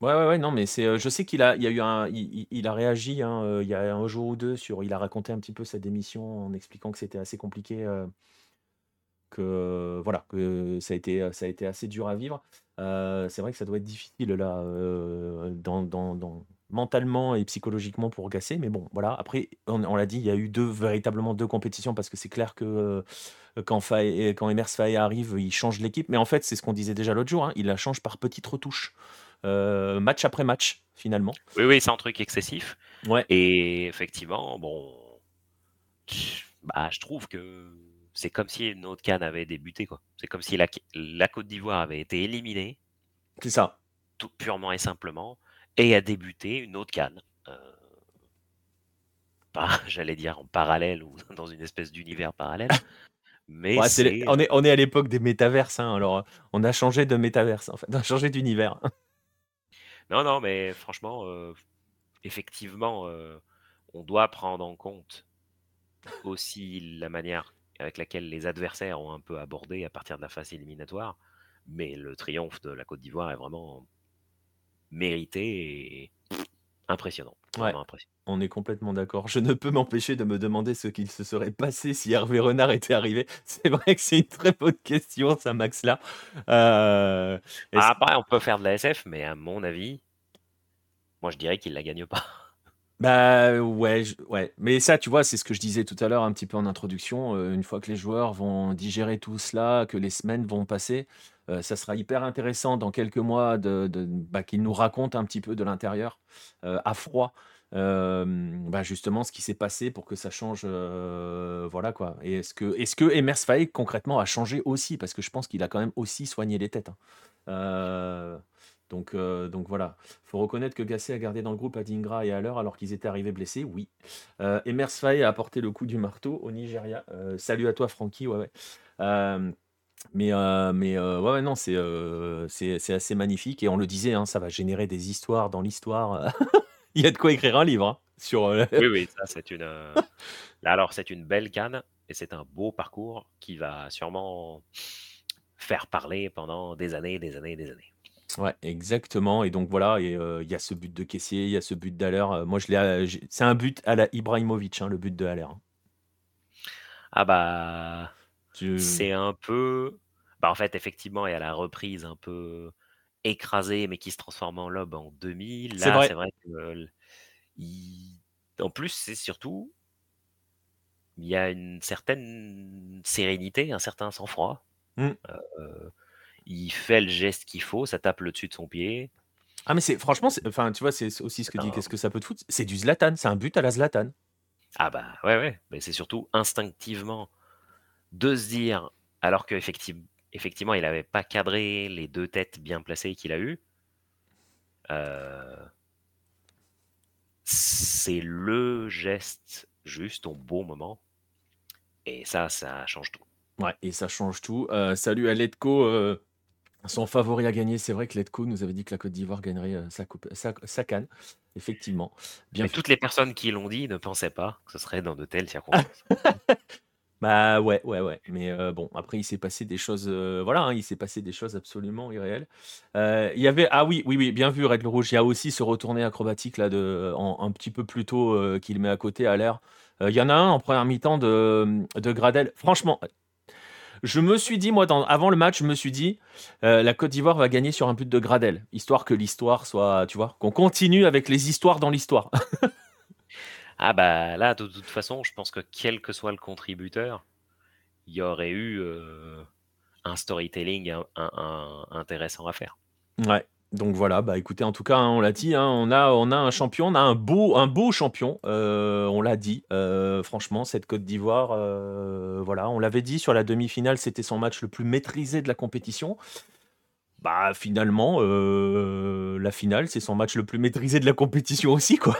Ouais, ouais, ouais, non, mais c'est, euh, je sais qu'il a, il a eu un, il, a réagi hein, euh, il y a un jour ou deux sur, il a raconté un petit peu sa démission en expliquant que c'était assez compliqué, euh, que voilà, que ça a été, ça a été assez dur à vivre. C'est vrai que ça doit être difficile là, dans, dans- mentalement et psychologiquement pour Gasset, mais bon, voilà. Après, on, on l'a dit, il y a eu deux véritablement deux compétitions parce que c'est clair que euh, quand Faye, quand Emers Faye arrive, il change l'équipe, mais en fait, c'est ce qu'on disait déjà l'autre jour, hein, il la change par petites retouches, euh, match après match finalement. Oui, oui, c'est un truc excessif. Ouais. Et effectivement, bon, bah, je trouve que c'est comme si une autre canne avait débuté, quoi. C'est comme si la, la Côte d'Ivoire avait été éliminée, C'est ça. tout purement et simplement, et a débuté une autre canne. Euh, pas, j'allais dire en parallèle ou dans une espèce d'univers parallèle. Mais Ouais, on, est, on est à l'époque des métaverses, hein, alors on a changé de métaverse, en fait, on a changé d'univers. Non, non, mais franchement, euh, effectivement, euh, on doit prendre en compte aussi la manière avec laquelle les adversaires ont un peu abordé à partir de la phase éliminatoire. Mais le triomphe de la Côte d'Ivoire est vraiment mérité et impressionnant. Ouais. Impressionnant. On est complètement d'accord. Je ne peux m'empêcher de me demander ce qu'il se serait passé si Hervé Renard était arrivé. C'est vrai que c'est une très bonne question, ça, Max, là. Euh, est-ce- Ah, Après, on peut faire de la SF, mais à mon avis, moi je dirais qu'il la gagne pas. Bah ouais, je- ouais. Mais ça, tu vois, c'est ce que je disais tout à l'heure un petit peu en introduction. euh, une fois que les joueurs vont digérer tout cela, que les semaines vont passer, euh, ça sera hyper intéressant dans quelques mois bah, qu'ils nous racontent un petit peu de l'intérieur, euh, à froid, euh, bah, justement ce qui s'est passé pour que ça change. voilà quoi. Et est-ce que, est-ce Emers concrètement a changé aussi? Parce que je pense qu'il a quand même aussi soigné les têtes. hein. Donc, euh, donc voilà. faut reconnaître que Gasset a gardé dans le groupe Adingra et Haller alors qu'ils étaient arrivés blessés, oui. Emers Faye a apporté le coup du marteau au Nigeria. Salut à toi, Francky. Ouais, ouais. Mais, euh, mais euh, ouais, ouais, non, c'est euh, c'est c'est assez magnifique. Et on le disait, hein, ça va générer des histoires dans l'histoire. Il y a de quoi écrire un livre hein, sur. euh, Oui, oui, ça c'est une. euh, Là, alors, c'est une belle canne et c'est un beau parcours qui va sûrement faire parler pendant des années, des années, des années. Ouais, exactement. Et donc voilà, et euh, il y a ce but de caissier, il y a ce but d'Haller. Euh, moi, je l'ai, euh, j'ai- c'est un but à la Ibrahimovic, hein, le but de Haller. hein. Ah bah, Tu- c'est un peu. Bah, en fait, effectivement, il y a la reprise un peu écrasée, mais qui se transforme en lobe en demi. C'est Là, vrai. c'est vrai que. euh, il- En plus, c'est surtout. Il y a une certaine sérénité, un certain sang-froid. Mm. Euh, il fait le geste qu'il faut, ça tape le dessus de son pied. Ah, mais c'est franchement, enfin, tu vois, c'est aussi ce que dit qu'est-ce que ça peut te foutre? C'est du Zlatan, c'est un but à la Zlatan. Ah bah ouais, ouais, mais c'est surtout instinctivement de se dire, alors qu'effectivement, effectivement, il n'avait pas cadré les deux têtes bien placées qu'il a eues, euh, c'est le geste juste au bon moment. Et ça, ça change tout. Ouais, et ça change tout. Euh, salut à Letco, euh, son favori à gagner. C'est vrai que Letco nous avait dit que la Côte d'Ivoire gagnerait sa, coupe, sa, canne. Effectivement. Bien Mais toutes les personnes qui l'ont dit ne pensaient pas que ce serait dans de telles circonstances. Bah ouais, ouais, ouais. Mais bon, après, il s'est passé des choses. voilà, hein, il s'est passé des choses absolument irréelles. il y avait. Ah oui, oui, oui, bien vu, Règle Rouge. Il y a aussi ce retourné acrobatique là, de, un petit peu plus tôt qu'il met à côté à l'air. Il y en a un en première mi-temps de, de Gradel. Franchement, je me suis dit, moi, avant le match, je me suis dit, la Côte d'Ivoire va gagner sur un but de Gradel, histoire que l'histoire soit, tu vois, qu'on continue avec les histoires dans l'histoire. Ah bah là, de toute façon, je pense que quel que soit le contributeur, il y aurait eu un storytelling intéressant à faire. Ouais. Donc voilà, bah écoutez, en tout cas, hein, on l'a dit, hein, on, a, on a un champion, on a un beau, un beau champion, on l'a dit. franchement, cette Côte d'Ivoire, voilà, on l'avait dit sur la demi-finale, c'était son match le plus maîtrisé de la compétition. Bah finalement, la finale, c'est son match le plus maîtrisé de la compétition aussi, quoi.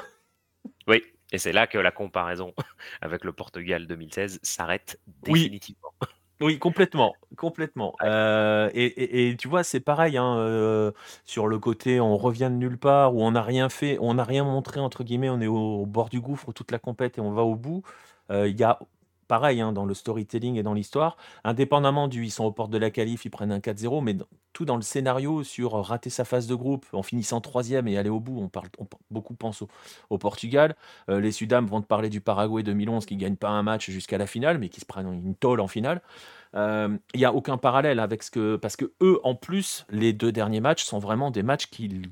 Oui, et c'est là que la comparaison avec le Portugal 2016 s'arrête définitivement. Oui. complètement, complètement. Euh, et, tu vois, c'est pareil hein, euh, sur le côté, on revient de nulle part où on n'a rien fait, on n'a rien montré entre guillemets, on est au, bord du gouffre toute la compète et on va au bout. Euh, il y a pareil hein, dans le storytelling et dans l'histoire, indépendamment du ils sont aux portes de la qualif, ils prennent un 4-0, mais tout dans le scénario sur rater sa phase de groupe en finissant troisième et aller au bout, on parle beaucoup pense au, Portugal. Euh, les Sudam vont te parler du Paraguay 2011 qui gagne pas un match jusqu'à la finale, mais qui se prennent une tôle en finale. Euh, il n'y a aucun parallèle avec ce que parce que eux en plus les deux derniers matchs sont vraiment des matchs qui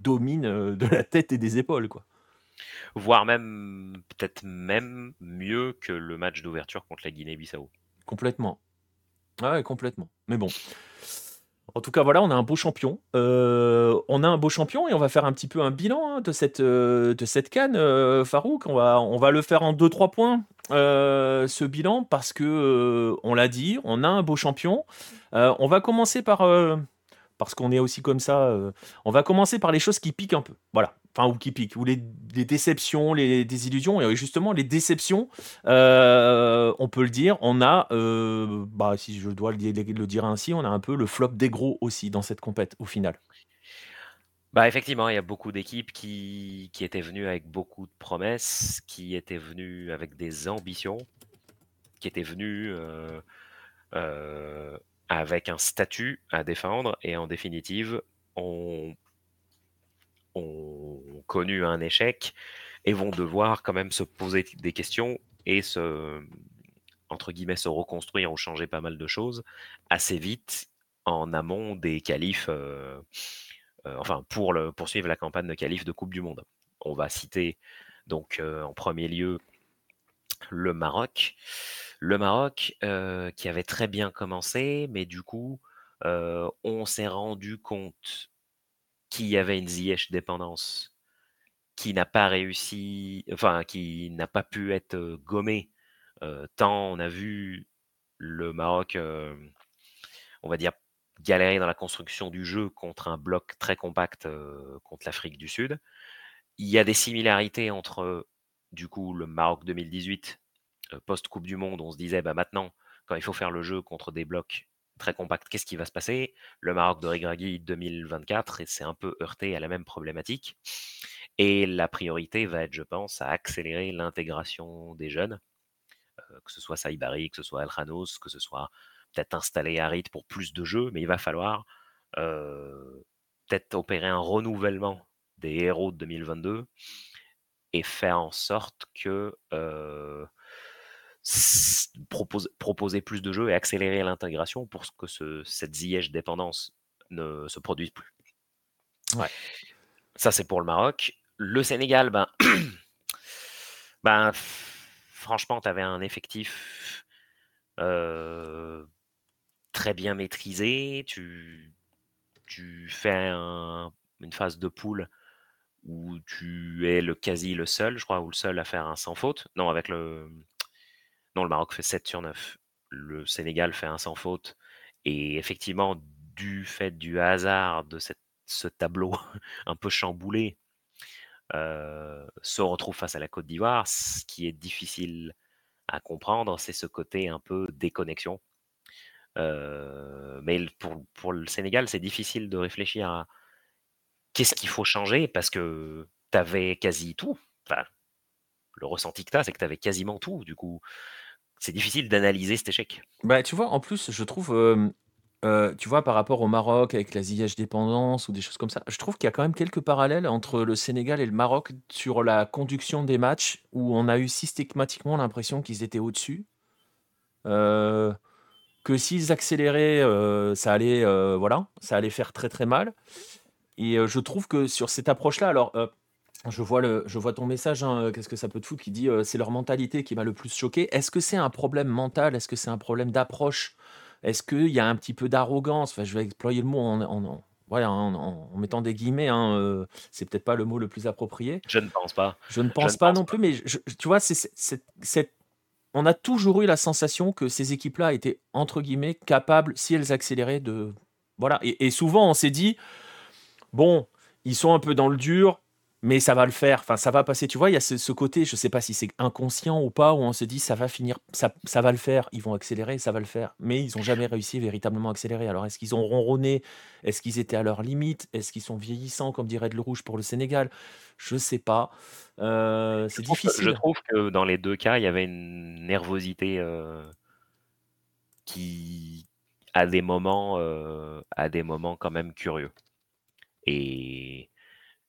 dominent euh, de la tête et des épaules quoi voire même peut-être même mieux que le match d'ouverture contre la Guinée-Bissau. Complètement. ouais, complètement. Mais bon. En tout cas, voilà, on a un beau champion. Euh, on a un beau champion et on va faire un petit peu un bilan hein, de cette, euh, de cette canne, euh, Farouk. On va, on va le faire en 2-3 points, ce bilan, parce que, on l'a dit, on a un beau champion. on va commencer par, parce qu'on est aussi comme ça, on va commencer par les choses qui piquent un peu. Voilà enfin ou qui piquent, ou les, déceptions, les désillusions, et justement les déceptions, euh, on peut le dire, on a, euh, bah, si je dois le, dire ainsi, on a un peu le flop des gros aussi dans cette compète au final. Bah effectivement, il y a beaucoup d'équipes qui, qui, étaient venues avec beaucoup de promesses, qui étaient venues avec des ambitions, qui étaient venues euh, avec un statut à défendre, et en définitive, on connu un échec et vont devoir quand même se poser des questions et se, entre guillemets, se reconstruire ou changer pas mal de choses assez vite en amont des qualifs, euh, euh, enfin pour poursuivre la campagne de qualifs de Coupe du Monde. On va citer donc euh, en premier lieu le Maroc. Le Maroc qui avait très bien commencé, mais du coup, on s'est rendu compte qui avait une Ziyech dépendance qui n'a pas réussi, enfin qui n'a pas pu être gommé, tant on a vu le Maroc, on va dire, galérer dans la construction du jeu contre un bloc très compact contre l'Afrique du Sud. Il y a des similarités entre, du coup, le Maroc 2018, post-Coupe du Monde, on se disait, bah maintenant, quand il faut faire le jeu contre des blocs très compact. Qu'est-ce qui va se passer? Le Maroc de Regragui 2024 et c'est un peu heurté à la même problématique. Et la priorité va être, je pense, à accélérer l'intégration des jeunes, euh, que ce soit Saïbari, que ce soit El Khanos, que ce soit peut-être installer Harit pour plus de jeux, mais il va falloir euh, peut-être opérer un renouvellement des héros de 2022 et faire en sorte que euh, proposer, plus de jeux et accélérer l'intégration pour que ce, cette Ziyech dépendance ne se produise plus. Ouais. Ça, c'est pour le Maroc. Le Sénégal, ben, ben franchement, tu avais un effectif euh, très bien maîtrisé. Tu, fais un, une phase de poule où tu es le quasi le seul, je crois, ou le seul à faire un sans faute. Non, avec le. Non, le Maroc fait 7 sur 9. Le Sénégal fait un sans faute. Et effectivement, du fait du hasard de ce tableau un peu chamboulé, se retrouve face à la Côte d'Ivoire. Ce qui est difficile à comprendre, c'est ce côté un peu déconnexion. Euh, mais pour, le Sénégal, c'est difficile de réfléchir à qu'est-ce qu'il faut changer parce que tu avais quasi tout. Enfin, le ressenti que tu as, c'est que tu avais quasiment tout. Du coup, c'est difficile d'analyser cet échec. Bah, tu vois, en plus, je trouve, euh, euh, tu vois, par rapport au Maroc avec la Ziyech dépendance ou des choses comme ça, je trouve qu'il y a quand même quelques parallèles entre le Sénégal et le Maroc sur la conduction des matchs où on a eu systématiquement l'impression qu'ils étaient au-dessus. Euh, que s'ils accéléraient, ça allait, voilà, ça allait faire très très mal. Et je trouve que sur cette approche-là, alors je vois, le, je vois ton message, hein, qu'est-ce que ça peut te foutre, qui dit c'est leur mentalité qui m'a le plus choqué. Est-ce que c'est un problème mental? Est-ce que c'est un problème d'approche Est-ce qu'il y a un petit peu d'arrogance? Enfin, Je vais exploiter le mot en, en, voilà, en, mettant des guillemets. Hein, c'est peut-être pas le mot le plus approprié. Je ne pense pas. Je ne pense pas non plus, mais tu vois, c'est, on a toujours eu la sensation que ces équipes-là étaient, entre guillemets, capables, si elles accéléraient, de... Voilà. et souvent, on s'est dit bon, ils sont un peu dans le dur, mais ça va le faire, enfin ça va passer. Tu vois, il y a ce, côté, je ne sais pas si c'est inconscient ou pas, où on se dit ça va finir, ça, ça, va le faire, ils vont accélérer, ça va le faire. Mais ils n'ont jamais réussi véritablement à accélérer. Alors est-ce qu'ils ont ronronné? Est-ce qu'ils étaient à leur limite? Est-ce qu'ils sont vieillissants, comme dirait Le Rouge pour le Sénégal? Je ne sais pas. Euh, c'est difficile. je trouve que dans les deux cas, il y avait une nervosité euh, qui, à des moments, euh, à des moments quand même curieux. Et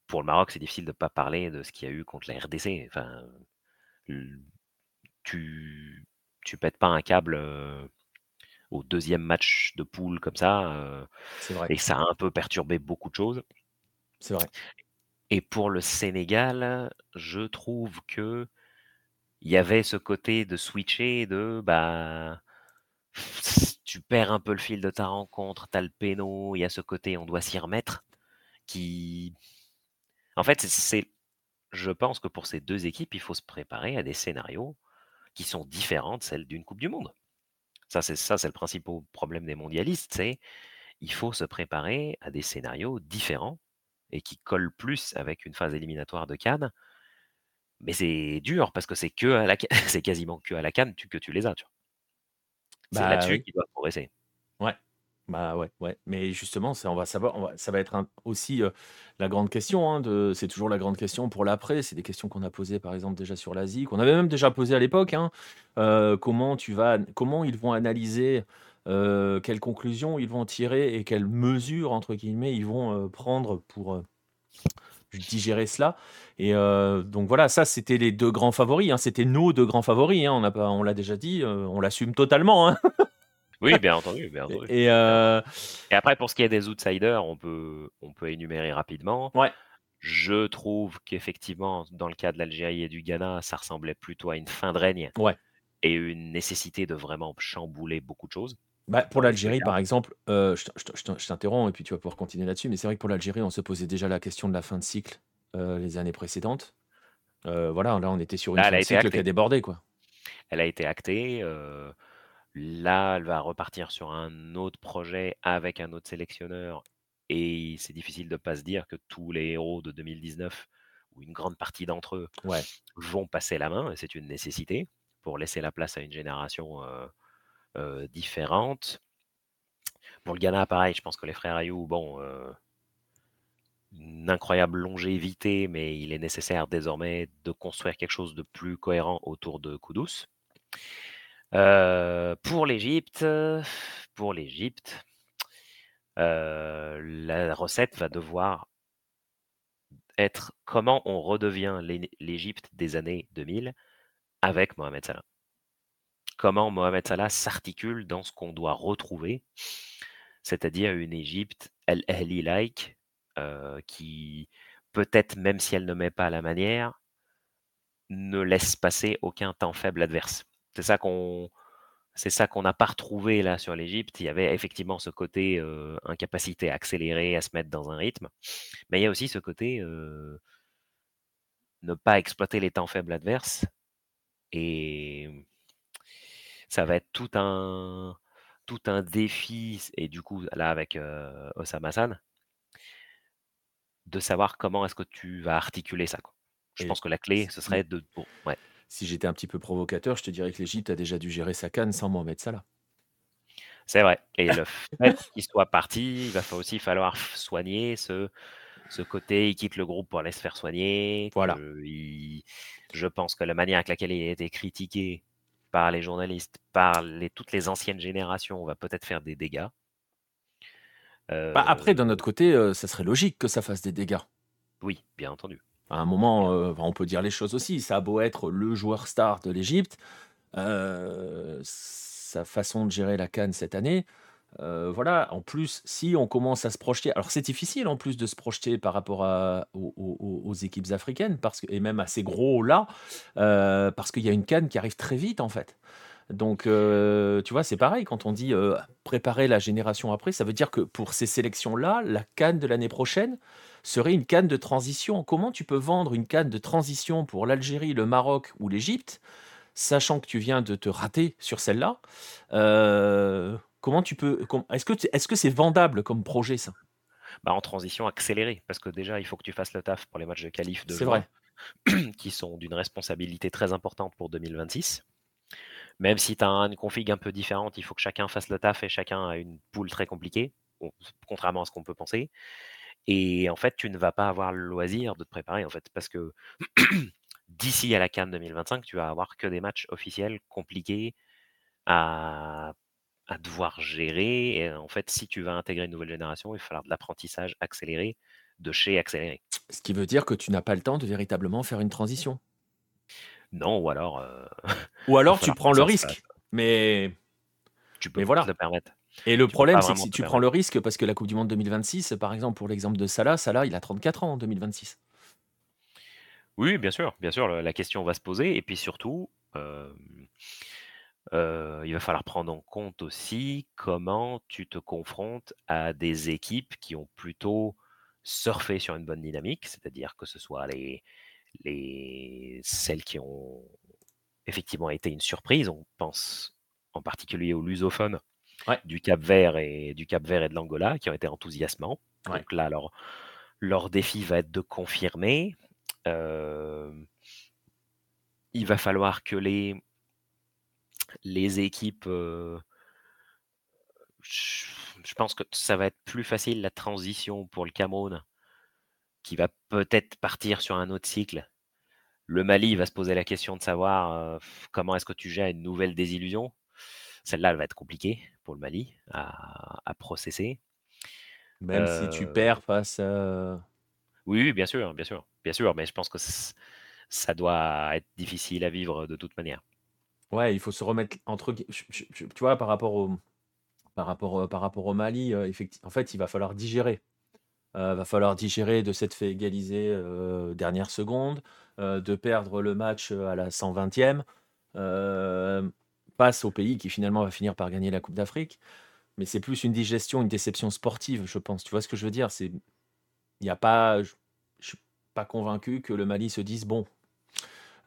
pour le Maroc, c'est difficile de ne pas parler de ce qu'il y a eu contre la RDC. Enfin, tu, tu pètes pas un câble au deuxième match de poule comme ça. vrai. Et ça a un peu perturbé beaucoup de choses. C'est vrai. Et pour le Sénégal, je trouve que il y avait ce côté de switcher, de bah tu perds un peu le fil de ta rencontre, tu as le péno, il y a ce côté on doit s'y remettre qui. En fait, c'est. Je pense que pour ces deux équipes, il faut se préparer à des scénarios qui sont différents de celles d'une Coupe du Monde. Ça, c'est ça, c'est le principal problème des mondialistes, c'est il faut se préparer à des scénarios différents et qui collent plus avec une phase éliminatoire de Cannes. Mais c'est dur parce que c'est que à la c'est quasiment que à la Cannes que tu les as. Tu c'est bah là-dessus qu'ils doivent progresser. Ouais. Bah, ouais, ouais, mais justement, ça, on va savoir, ça va être aussi, la grande question, hein, c'est toujours la grande question pour l'après. C'est des questions qu'on a posées, par exemple, déjà sur l'Asie, qu'on avait même déjà posées à l'époque, hein. comment tu vas comment ils vont analyser, quelles conclusions ils vont tirer et quelles «mesures» entre guillemets, ils vont, prendre pour, digérer cela et donc voilà, ça, c'était les deux grands favoris, hein. C'était nos deux grands favoris, on on l'a déjà dit, on l'assume totalement, Oui, bien entendu. Euh, et, après, pour ce qui est des outsiders, on peut, on peut énumérer rapidement. Ouais. Je trouve qu'effectivement, dans le cas de l'Algérie et du Ghana, ça ressemblait plutôt à une fin de règne ouais. et une nécessité de vraiment chambouler beaucoup de choses. Bah, pour l'Algérie, par exemple, euh, je, t'interromps et puis tu vas pouvoir continuer là-dessus, mais c'est vrai que pour l'Algérie, on se posait déjà la question de la fin de cycle euh, les années précédentes. voilà, là, on était sur une fin de cycle qui a débordé. Quoi. Elle a été actée. Là, elle va repartir sur un autre projet avec un autre sélectionneur. Et c'est difficile de ne pas se dire que tous les héros de 2019, ou une grande partie d'entre eux, vont passer la main. Et c'est une nécessité pour laisser la place à une génération différente. Pour le Ghana, pareil, je pense que les frères Ayou, bon, une incroyable longévité, mais il est nécessaire désormais de construire quelque chose de plus cohérent autour de Koudous. Euh, pour l'Égypte, pour l'Égypte, euh, la recette va devoir être comment on redevient l'Égypte des années 2000 avec Mohamed Salah. Comment Mohamed Salah s'articule dans ce qu'on doit retrouver, c'est-à-dire une Égypte El like euh, qui peut-être même si elle ne met pas la manière, ne laisse passer aucun temps faible adverse. C'est ça qu'on c'est ça qu'on n'a pas retrouvé là sur l'Égypte. Il y avait effectivement ce côté incapacité à accélérer, à se mettre dans un rythme, mais il y a aussi ce côté ne pas exploiter les temps faibles adverses. Et ça va être tout un, tout un défi, et du coup, là, avec Osama Hassan, de savoir comment est-ce que tu vas articuler ça. Je pense que la clé, ce serait de. ouais. Si j'étais un petit peu provocateur, je te dirais que l'Égypte a déjà dû gérer sa canne sans Mohamed Salah. C'est vrai. Et le fait qu'il soit parti, il va aussi falloir soigner ce, ce côté, il quitte le groupe pour aller se faire soigner. Voilà. je pense que la manière avec laquelle il a été critiqué par les journalistes, par les, toutes les anciennes générations, va peut-être faire des dégâts. Bah, après, d'un autre côté, euh, ça serait logique que ça fasse des dégâts. Oui, bien entendu. À un moment, euh, on peut dire les choses aussi. Ça a beau être le joueur star de l'Égypte, euh, sa façon de gérer la canne cette année, euh, voilà, en plus, si on commence à se projeter, alors c'est difficile en plus de se projeter par rapport aux, équipes africaines, parce que, et même à ces gros-là, parce qu'il y a une canne qui arrive très vite en fait. Donc, tu vois, c'est pareil, quand on dit préparer la génération après, ça veut dire que pour ces sélections-là, la canne de l'année prochaine, serait une canne de transition. Comment tu peux vendre une canne de transition pour l'Algérie, le Maroc ou l'Égypte, sachant que tu viens de te rater sur celle-là euh, Comment tu peux Est-ce que est-ce que c'est vendable comme projet ça? Bah, en transition accélérée, parce que déjà il faut que tu fasses le taf pour les matchs de qualif de vrai. qui sont d'une responsabilité très importante pour 2026. Même si tu as une config un peu différente, il faut que chacun fasse le taf et chacun a une poule très compliquée, contrairement à ce qu'on peut penser. Et en fait, tu ne vas pas avoir le loisir de te préparer, en fait, parce que d'ici à la Cannes 2025, tu vas avoir que des matchs officiels compliqués à, devoir gérer. Et en fait, si tu vas intégrer une nouvelle génération, il va falloir de l'apprentissage accéléré, de chez accéléré. Ce qui veut dire que tu n'as pas le temps de véritablement faire une transition. Non, ou alors. Euh, ou alors tu prends le risque. Mais. Tu peux voilà. te le permettre. Et le problème, c'est que si tu prends le risque, parce que la Coupe du Monde 2026, par exemple, pour l'exemple de Salah, Salah, il a 34 ans en 2026. Oui, bien sûr, bien sûr, la question va se poser. Et puis surtout, euh, euh, il va falloir prendre en compte aussi comment tu te confrontes à des équipes qui ont plutôt surfé sur une bonne dynamique, c'est-à-dire que ce soit les, les, celles qui ont effectivement été une surprise. On pense en particulier aux lusophones du Cap Vert et du Cap Vert et de l'Angola qui ont été enthousiasmants. Donc là, leur, leur défi va être de confirmer. Euh, il va falloir que les, les équipes. Euh, je pense que ça va être plus facile la transition pour le Cameroun, qui va peut-être partir sur un autre cycle. Le Mali va se poser la question de savoir euh, comment est-ce que tu gères une nouvelle désillusion? Celle-là, elle va être compliquée pour le Mali à, processer. Même si tu euh, perds face à. Oui, bien sûr, bien sûr, bien sûr, mais je pense que ça doit être difficile à vivre de toute manière. Ouais, il faut se remettre entre. Tu vois, par rapport au, par rapport, euh, par rapport au Mali, euh, en fait, il va falloir digérer. Il va falloir digérer de s'être fait égaliser dernière seconde, de perdre le match à la 120e passe au pays qui finalement va finir par gagner la Coupe d'Afrique. Mais c'est plus une digestion, une déception sportive, je pense. Tu vois ce que je veux dire? C'est, il y a pas, je, suis pas convaincu que le Mali se dise bon,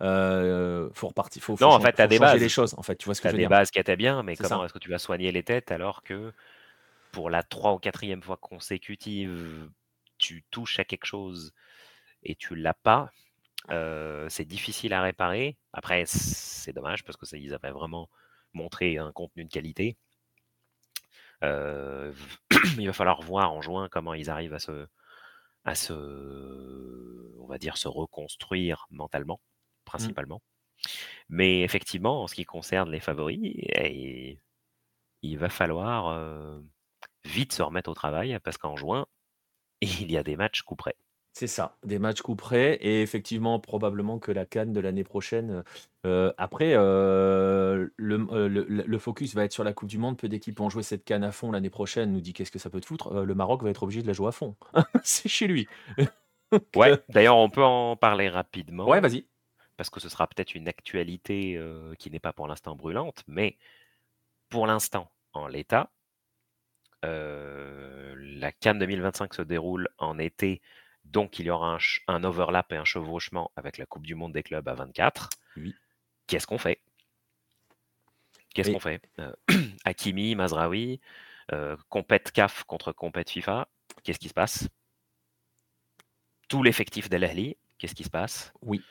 euh, faut repartir, faut, non, en fait, des bases. les choses. En fait, tu vois ce que je veux des dire? bases qui étaient bien, mais comment est-ce que tu vas soigner les têtes alors que pour la trois ou quatrième fois consécutive, tu touches à quelque chose et tu l'as pas? C'est difficile à réparer. Après, c'est dommage parce que ça, ils avaient vraiment montré un contenu de qualité. il va falloir voir en juin comment ils arrivent à se, à se, on va dire, se reconstruire mentalement, mmh. principalement. Mais effectivement, en ce qui concerne les favoris, eh, il va falloir vite se remettre au travail parce qu'en juin, il y a des matchs coup près. C'est ça, des matchs couperets et effectivement, probablement que la Cannes de l'année prochaine, euh, après, euh, euh, le, le focus va être sur la coupe du monde. Peu d'équipes vont jouer cette Cannes à fond l'année prochaine, nous dit: «Qu'est-ce que ça peut te foutre?» le Maroc va être obligé de la jouer à fond. C'est chez lui. Ouais, d'ailleurs, on peut en parler rapidement Ouais, vas-y. parce que ce sera peut-être une actualité, qui n'est pas pour l'instant brûlante, mais pour l'instant, en l'état, la Cannes 2025 se déroule en été, donc il y aura un, overlap et un chevauchement avec la Coupe du Monde des clubs à 24. Oui. Qu'est-ce qu'on fait? Qu'est-ce qu'on fait? Hakimi, Mazraoui, compète CAF contre compète FIFA, qu'est-ce qui se passe? Tout l'effectif d'Al Ahly, qu'est-ce qui se passe? Oui.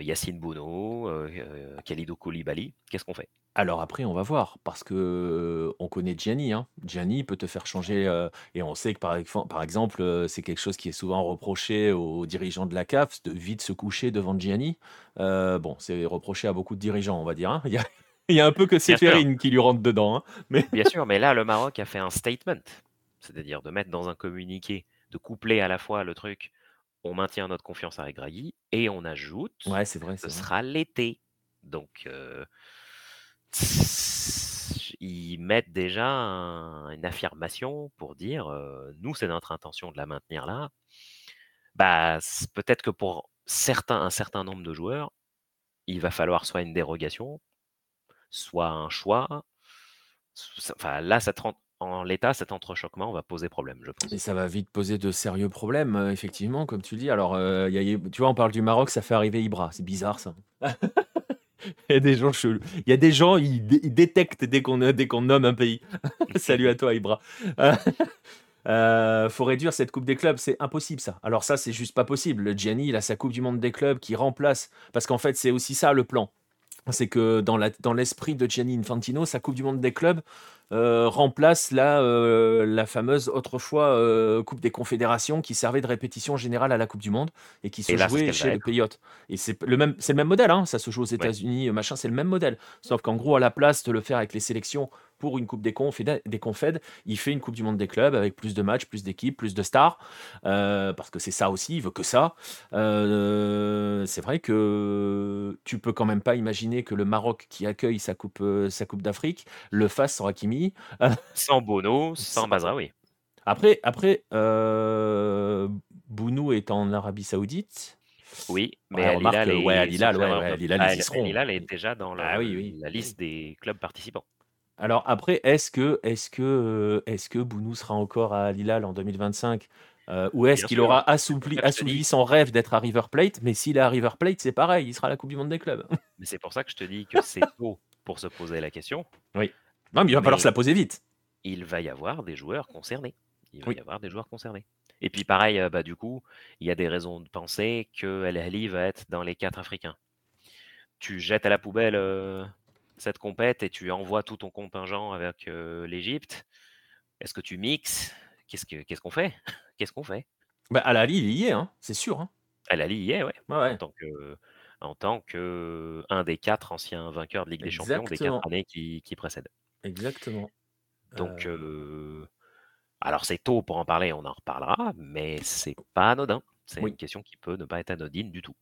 Yacine Bouno, euh, Khalidou Koulibaly, qu'est-ce qu'on fait? Alors après, on va voir, parce que on connaît Gianni. Hein. Gianni peut te faire changer, et on sait que par, par exemple, c'est quelque chose qui est souvent reproché aux dirigeants de la CAF, de vite se coucher devant Gianni. bon, c'est reproché à beaucoup de dirigeants, on va dire. Hein. Il, y a, un peu que c'est Férine qui lui rentre dedans. Hein. Mais... Bien sûr, mais là, le Maroc a fait un statement, c'est-à-dire de mettre dans un communiqué, de coupler à la fois le truc, on maintient notre confiance avec Draghi, et on ajoute, ouais, c'est vrai, ce sera l'été. Donc, ils mettent déjà une affirmation pour dire nous, c'est notre intention de la maintenir là. Bah, peut-être que pour certains, un certain nombre de joueurs, il va falloir soit une dérogation, soit un choix. Enfin, là, en l'état, cet entrechoquement va poser problème, je pense. Et ça va vite poser de sérieux problèmes, effectivement, comme tu le dis. Alors, tu vois, on parle du Maroc, ça fait arriver Ibra. C'est bizarre, ça. Il y a des gens chelous. Il y a des gens, ils, détectent dès qu'on nomme un pays. Salut à toi, Ibra. Euh, faut réduire cette Coupe des clubs, c'est impossible ça. Alors ça, c'est juste pas possible. Le Gianni, il a sa Coupe du Monde des clubs qui remplace, parce qu'en fait, c'est aussi ça le plan. C'est que dans l'esprit dans de Gianni Infantino, sa Coupe du Monde des clubs, euh, remplace la, euh, la fameuse autrefois euh, Coupe des Confédérations qui servait de répétition générale à la Coupe du Monde et qui se jouait chez les pays Et c'est le même, c'est le même modèle, hein, ça se joue aux États-Unis, machin, c'est le même modèle. Sauf qu'en gros, à la place de le faire avec les sélections pour une Coupe des Confed, des Confed, il fait une Coupe du Monde des clubs avec plus de matchs, plus d'équipes, plus de stars, euh, parce que c'est ça aussi, il veut que ça. Euh, c'est vrai que tu peux quand même pas imaginer que le Maroc qui accueille sa Coupe, euh, sa coupe d'Afrique le fasse sans Hakimi. sans Bono, sans oui. Après, après Bounou est en Arabie Saoudite. Oui, mais ouais, Al Hilal, ouais, Al Hilal, ouais, Hilal est déjà dans ah la liste des clubs participants. Alors après, est-ce que, est-ce que, euh, est-ce que Bounou sera encore à Lilal en 2025 euh, ou est-ce qu'il aura assoupli, assouvi son rêve d'être à River Plate Mais s'il est à River Plate, c'est pareil, il sera à la Coupe du Monde des clubs. Mais c'est pour ça que je te dis que c'est tôt pour se poser la question. Oui. Non, mais il va falloir se la poser vite. Il va y avoir des joueurs concernés. Il va y avoir des joueurs concernés. Et puis pareil, euh, bah, du coup, il y a des raisons de penser que El Ahly va être dans les quatre Africains. Tu jettes à la poubelle cette compète et tu envoies tout ton contingent avec l'Égypte, est-ce que tu mixes? Qu'est-ce qu'on fait? Qu'est-ce qu'on fait? Bah, À la il y est, hein, c'est sûr. Hein. À la il y est, ouais. En tant que en tant que un des quatre anciens vainqueurs de Ligue des Champions des quatre années qui, qui précèdent. Exactement. Donc, alors c'est tôt pour en parler, on en reparlera, mais c'est pas anodin. C'est une question qui peut ne pas être anodine du tout.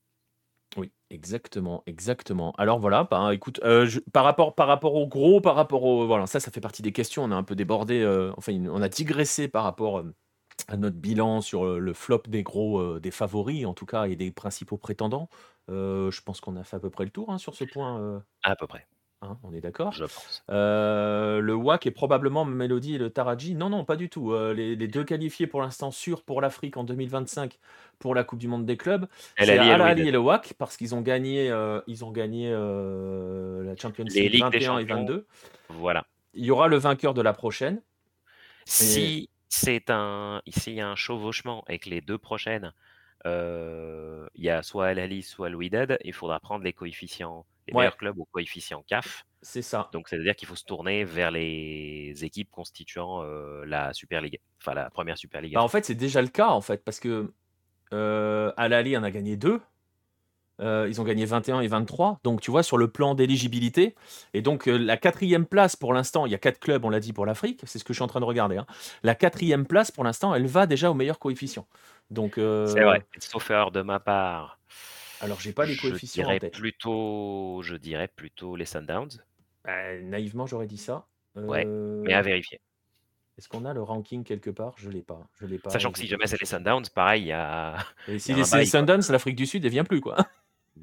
Oui, exactement, exactement. Alors voilà, bah, écoute, euh, par rapport au gros, par rapport au voilà, ça, ça fait partie des questions. On a un peu débordé, euh, enfin, on a digressé par rapport, euh, à notre bilan sur, le flop des gros, des favoris en tout cas et des principaux prétendants. je pense qu'on a fait à peu près le tour, hein, sur ce point, À peu près. Hein, on est d'accord Je pense. Euh, le WAC est probablement Melody et le Taraji. Non, non, pas du tout. Euh, les, deux qualifiés pour l'instant sûrs pour l'Afrique en 2025 pour la Coupe du Monde des clubs. C'est Al Ali et le WAC parce qu'ils ont gagné, euh, ils ont gagné la Champions League 21 et 22. Voilà. Il y aura le vainqueur de la prochaine. Si c'est un, ici il y a un chevauchement avec les deux prochaines, il y a soit Al Ali, soit Louis il faudra prendre les coefficients les meilleurs clubs au coefficient CAF. C'est ça. Donc, c'est-à-dire qu'il faut se tourner vers les équipes constituant euh, la Super League, enfin la première Super League. Bah, en fait, c'est déjà le cas, en fait, parce que euh, à l'Ali, on a gagné deux. Euh, ils ont gagné 21 et 23. Donc, tu vois, sur le plan d'éligibilité. Et donc, euh, la quatrième place, pour l'instant, il y a quatre clubs, on l'a dit, pour l'Afrique. C'est ce que je suis en train de regarder. Hein. La quatrième place, pour l'instant, elle va déjà au meilleur coefficient. Donc, C'est vrai. Sauf erreur de ma part. Alors, j'ai pas les coefficients en tête. Plutôt, je dirais plutôt les Sundowns. Bah, naïvement, j'aurais dit ça. Ouais, mais à euh, vérifier. Est-ce qu'on a le ranking quelque part? Je l'ai pas. Je l'ai pas. Sachant que si jamais c'est les Sundowns, pareil, il y a. Et si c'est les Sundowns, l'Afrique du Sud, elle vient plus, quoi.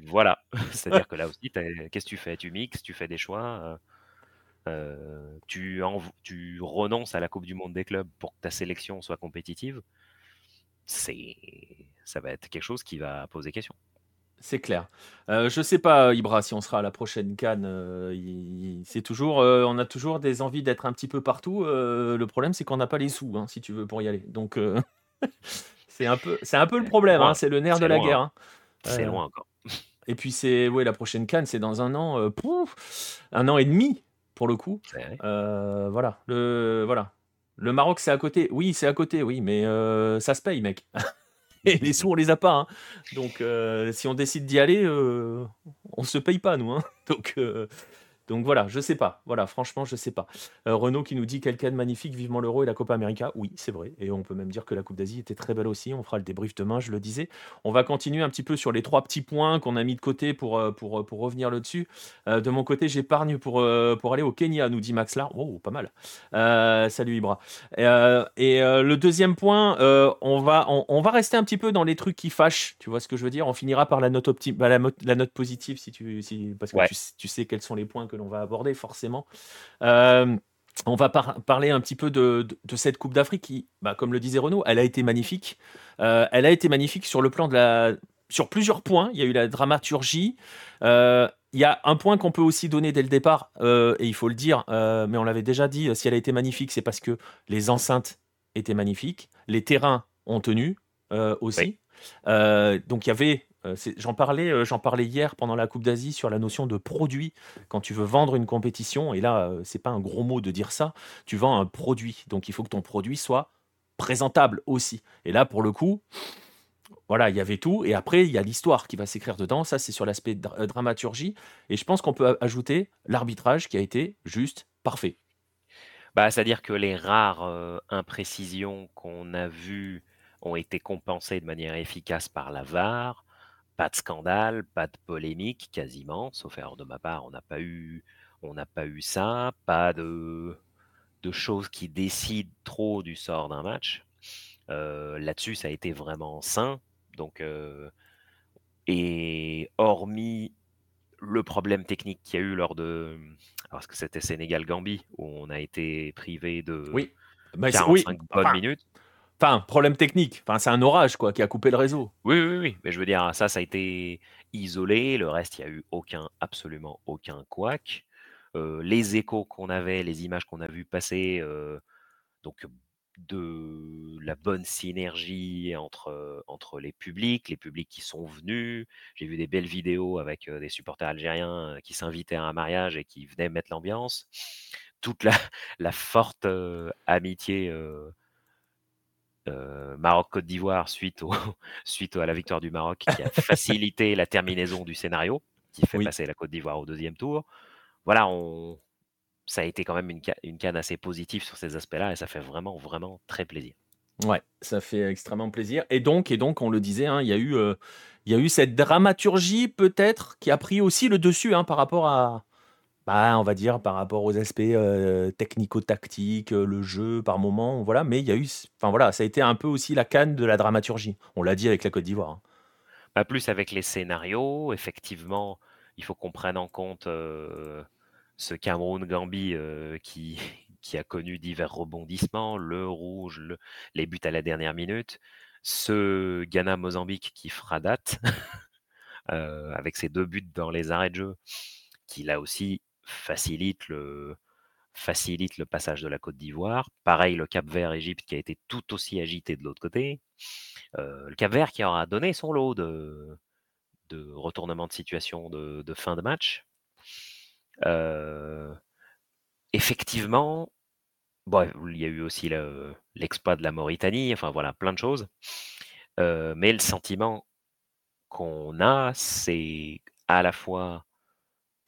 Voilà. C'est-à-dire que là aussi, qu'est-ce que tu fais? Tu mixes, tu fais des choix. tu, tu renonces à la Coupe du Monde des clubs pour que ta sélection soit compétitive, c'est ça va être quelque chose qui va poser question. C'est clair. Euh, je sais pas, Ibra, si on sera à la prochaine Cannes. Euh, c'est toujours, euh, on a toujours des envies d'être un petit peu partout. Euh, le problème, c'est qu'on n'a pas les sous, hein, si tu veux, pour y aller. Donc, c'est un peu, c'est un peu le problème. Hein, c'est le nerf de la guerre. Hein. C'est loin encore. Et puis c'est, ouais, la prochaine Cannes, c'est dans un an, pouf, un an et demi pour le coup. voilà, le, voilà, le Maroc, c'est à côté. Oui, c'est à côté, oui, mais ça se paye, mec. et les sous, on les a pas. Hein. Donc, euh, si on décide d'y aller, euh, on se paye pas, nous. Hein. Donc, euh, donc voilà, je sais pas. Voilà, franchement, je sais pas. Euh, Renaud qui nous dit quelqu'un de magnifique, vivement l'Euro et la Copa América. Oui, c'est vrai. Et on peut même dire que la Coupe d'Asie était très belle aussi. On fera le débrief demain, je le disais. On va continuer un petit peu sur les trois petits points qu'on a mis de côté pour, euh, pour, pour revenir là-dessus. Euh, de mon côté, j'épargne pour, pour aller au Kenya, nous dit Max là. Oh, pas mal. salut Ibra. et le deuxième point, on, va, on, va rester un petit peu dans les trucs qui fâchent. Tu vois ce que je veux dire? On finira par la note, bah, la, note positive si tu, si, parce que tu, tu sais quels sont les points que l'on va aborder forcément. Euh, on va parler un petit peu de, cette Coupe d'Afrique qui, bah, comme le disait Renaud, elle a été magnifique. Euh, elle a été magnifique sur le plan de la, sur plusieurs points. Il y a eu la dramaturgie. Euh, il y a un point qu'on peut aussi donner dès le départ, et il faut le dire, mais on l'avait déjà dit, si elle a été magnifique, c'est parce que les enceintes étaient magnifiques, les terrains ont tenu aussi. donc il y avait j'en parlais, euh, j'en parlais hier pendant la Coupe d'Asie sur la notion de produit. Quand tu veux vendre une compétition, et là, euh, c'est pas un gros mot de dire ça, tu vends un produit. Donc il faut que ton produit soit présentable aussi. Et là, pour le coup, voilà, il y avait tout. Et après, il y a l'histoire qui va s'écrire dedans. Ça, c'est sur l'aspect dramaturgie. Et je pense qu'on peut ajouter l'arbitrage qui a été juste parfait. Bah, C'est-à-dire que les rares imprécisions qu'on a vues ont été compensées de manière efficace par la VAR. Pas de scandale, pas de polémique quasiment, sauf erreur de ma part, on n'a pas eu on n'a pas eu ça, pas de de choses qui décident trop du sort d'un match. Euh, là-dessus, ça a été vraiment sain. Donc, euh, et hormis le problème technique qu'il y a eu lors de, parce que c'était Sénégal-Gambie où on a été privé de oui. 45 bonnes minutes? Enfin, problème technique. Enfin, c'est un orage quoi qui a coupé le réseau. Oui, oui, oui. Mais je veux dire, ça, ça a été isolé. Le reste, il n'y a eu aucun, absolument aucun couac. Euh, les échos qu'on avait, les images qu'on a vues passer, euh, donc de la bonne synergie entre, entre les publics, les publics qui sont venus. J'ai vu des belles vidéos avec euh, des supporters algériens qui s'invitaient à un mariage et qui venaient mettre l'ambiance. Toute la, la forte amitié euh, Maroc-Côte d'Ivoire suite, au, suite à la victoire du Maroc qui a facilité la terminaison du scénario, qui fait passer la Côte d'Ivoire au deuxième tour. Voilà, on, ça a été quand même une, une canne assez positive sur ces aspects-là et ça fait vraiment, vraiment très plaisir. Ouais, ça fait extrêmement plaisir. Et donc, et donc on le disait, hein, il y, a eu, euh, y a eu cette dramaturgie peut-être qui a pris aussi le dessus hein, par rapport à, bah, on va dire par rapport aux aspects technico-tactiques, le jeu par moment, voilà. Mais il y a eu, enfin voilà, ça a été un peu aussi la canne de la dramaturgie. On l'a dit avec la Côte d'Ivoire. Hein. Plus avec les scénarios, effectivement, il faut qu'on prenne en compte ce Cameroun-Gambie qui, qui a connu divers rebondissements, le rouge, les buts à la dernière minute, ce Ghana-Mozambique qui fera date avec ses deux buts dans les arrêts de jeu, qui là aussi facilite le, facilite le passage de la Côte d'Ivoire. Pareil, le Cap Vert Égypte qui a été tout aussi agité de l'autre côté. Euh, le Cap Vert qui aura donné son lot de, de retournement de situation de, fin de match. Euh, effectivement, bon, il y a eu aussi l'exploit de la Mauritanie, enfin voilà, plein de choses. Euh, mais le sentiment qu'on a, c'est à la fois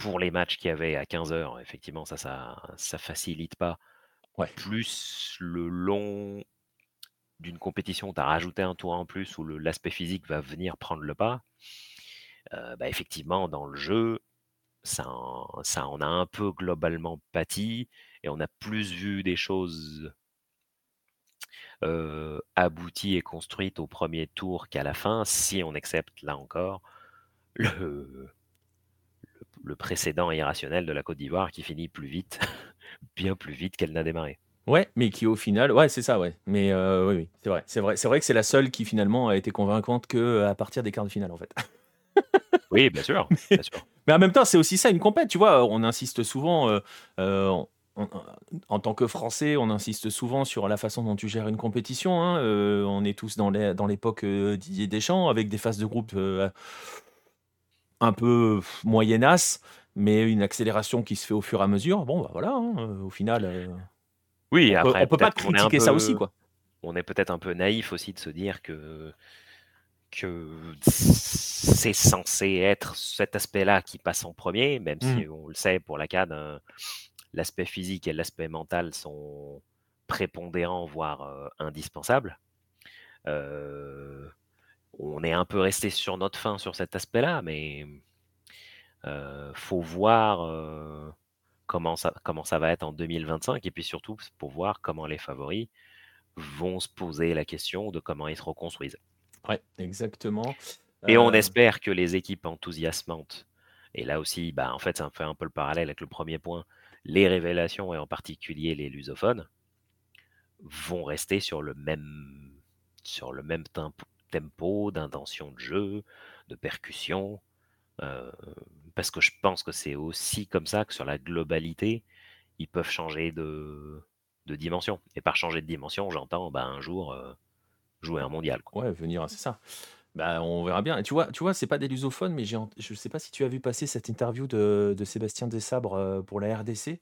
pour les matchs qu'il y avait à 15 heures, effectivement, ça, ça, ça facilite pas. Plus le long d'une compétition, tu as rajouté un tour en plus où l'aspect physique va venir prendre le pas. Euh, bah, effectivement, dans le jeu, ça en, ça a un peu globalement pâti et on a plus vu des choses euh, abouties et construites au premier tour qu'à la fin, si on accepte là encore le, le précédent irrationnel de la Côte d'Ivoire qui finit plus vite bien plus vite qu'elle n'a démarré. Ouais, mais qui au final, ouais, c'est ça, ouais. Mais euh, oui, oui, c'est vrai, c'est vrai, c'est vrai que c'est la seule qui finalement a été convaincante que à partir des quarts de finale, en fait. Oui, bien sûr, mais, bien sûr. mais en même temps, c'est aussi ça une compète, tu vois. On insiste souvent, euh, euh, en tant que Français, on insiste souvent sur la façon dont tu gères une compétition. hein. Euh, on est tous dans l'époque euh, Didier Deschamps, avec des phases de groupe euh, un peu moyennasse, mais une accélération qui se fait au fur et à mesure. Bon, bah voilà, hein, euh, au final, euh, Oui, on peut, après, on peut pas critiquer ça aussi, quoi. on est peut-être un peu naïf aussi de se dire que que c'est censé être cet aspect-là qui passe en premier, même si Mhm. on le sait pour la CAD, hein, l'aspect physique et l'aspect mental sont prépondérants, voire euh, indispensables. Euh, on est un peu resté sur notre fin sur cet aspect-là, mais euh, faut voir euh, comment ça, comment ça va être en 2025 et puis surtout pour voir comment les favoris vont se poser la question de comment ils se reconstruisent. Ouais, exactement. Et on espère que les équipes enthousiasmantes, et là aussi, bah, en fait, ça fait un peu le parallèle avec le premier point, les révélations et en particulier les lusophones vont rester sur le même, sur le même tempo, tempo d'intention de jeu, de percussion, euh, parce que je pense que c'est aussi comme ça que sur la globalité, ils peuvent changer de, de dimension. Et par changer de dimension, j'entends bah, un jour euh, jouer un mondial. Quoi. ouais, venir, c'est ça. Bah, on verra bien. Et tu vois, tu vois, c'est pas des lusophones, mais je sais pas si tu as vu passer cette interview de, de Sébastien Desabre euh, pour la RDC.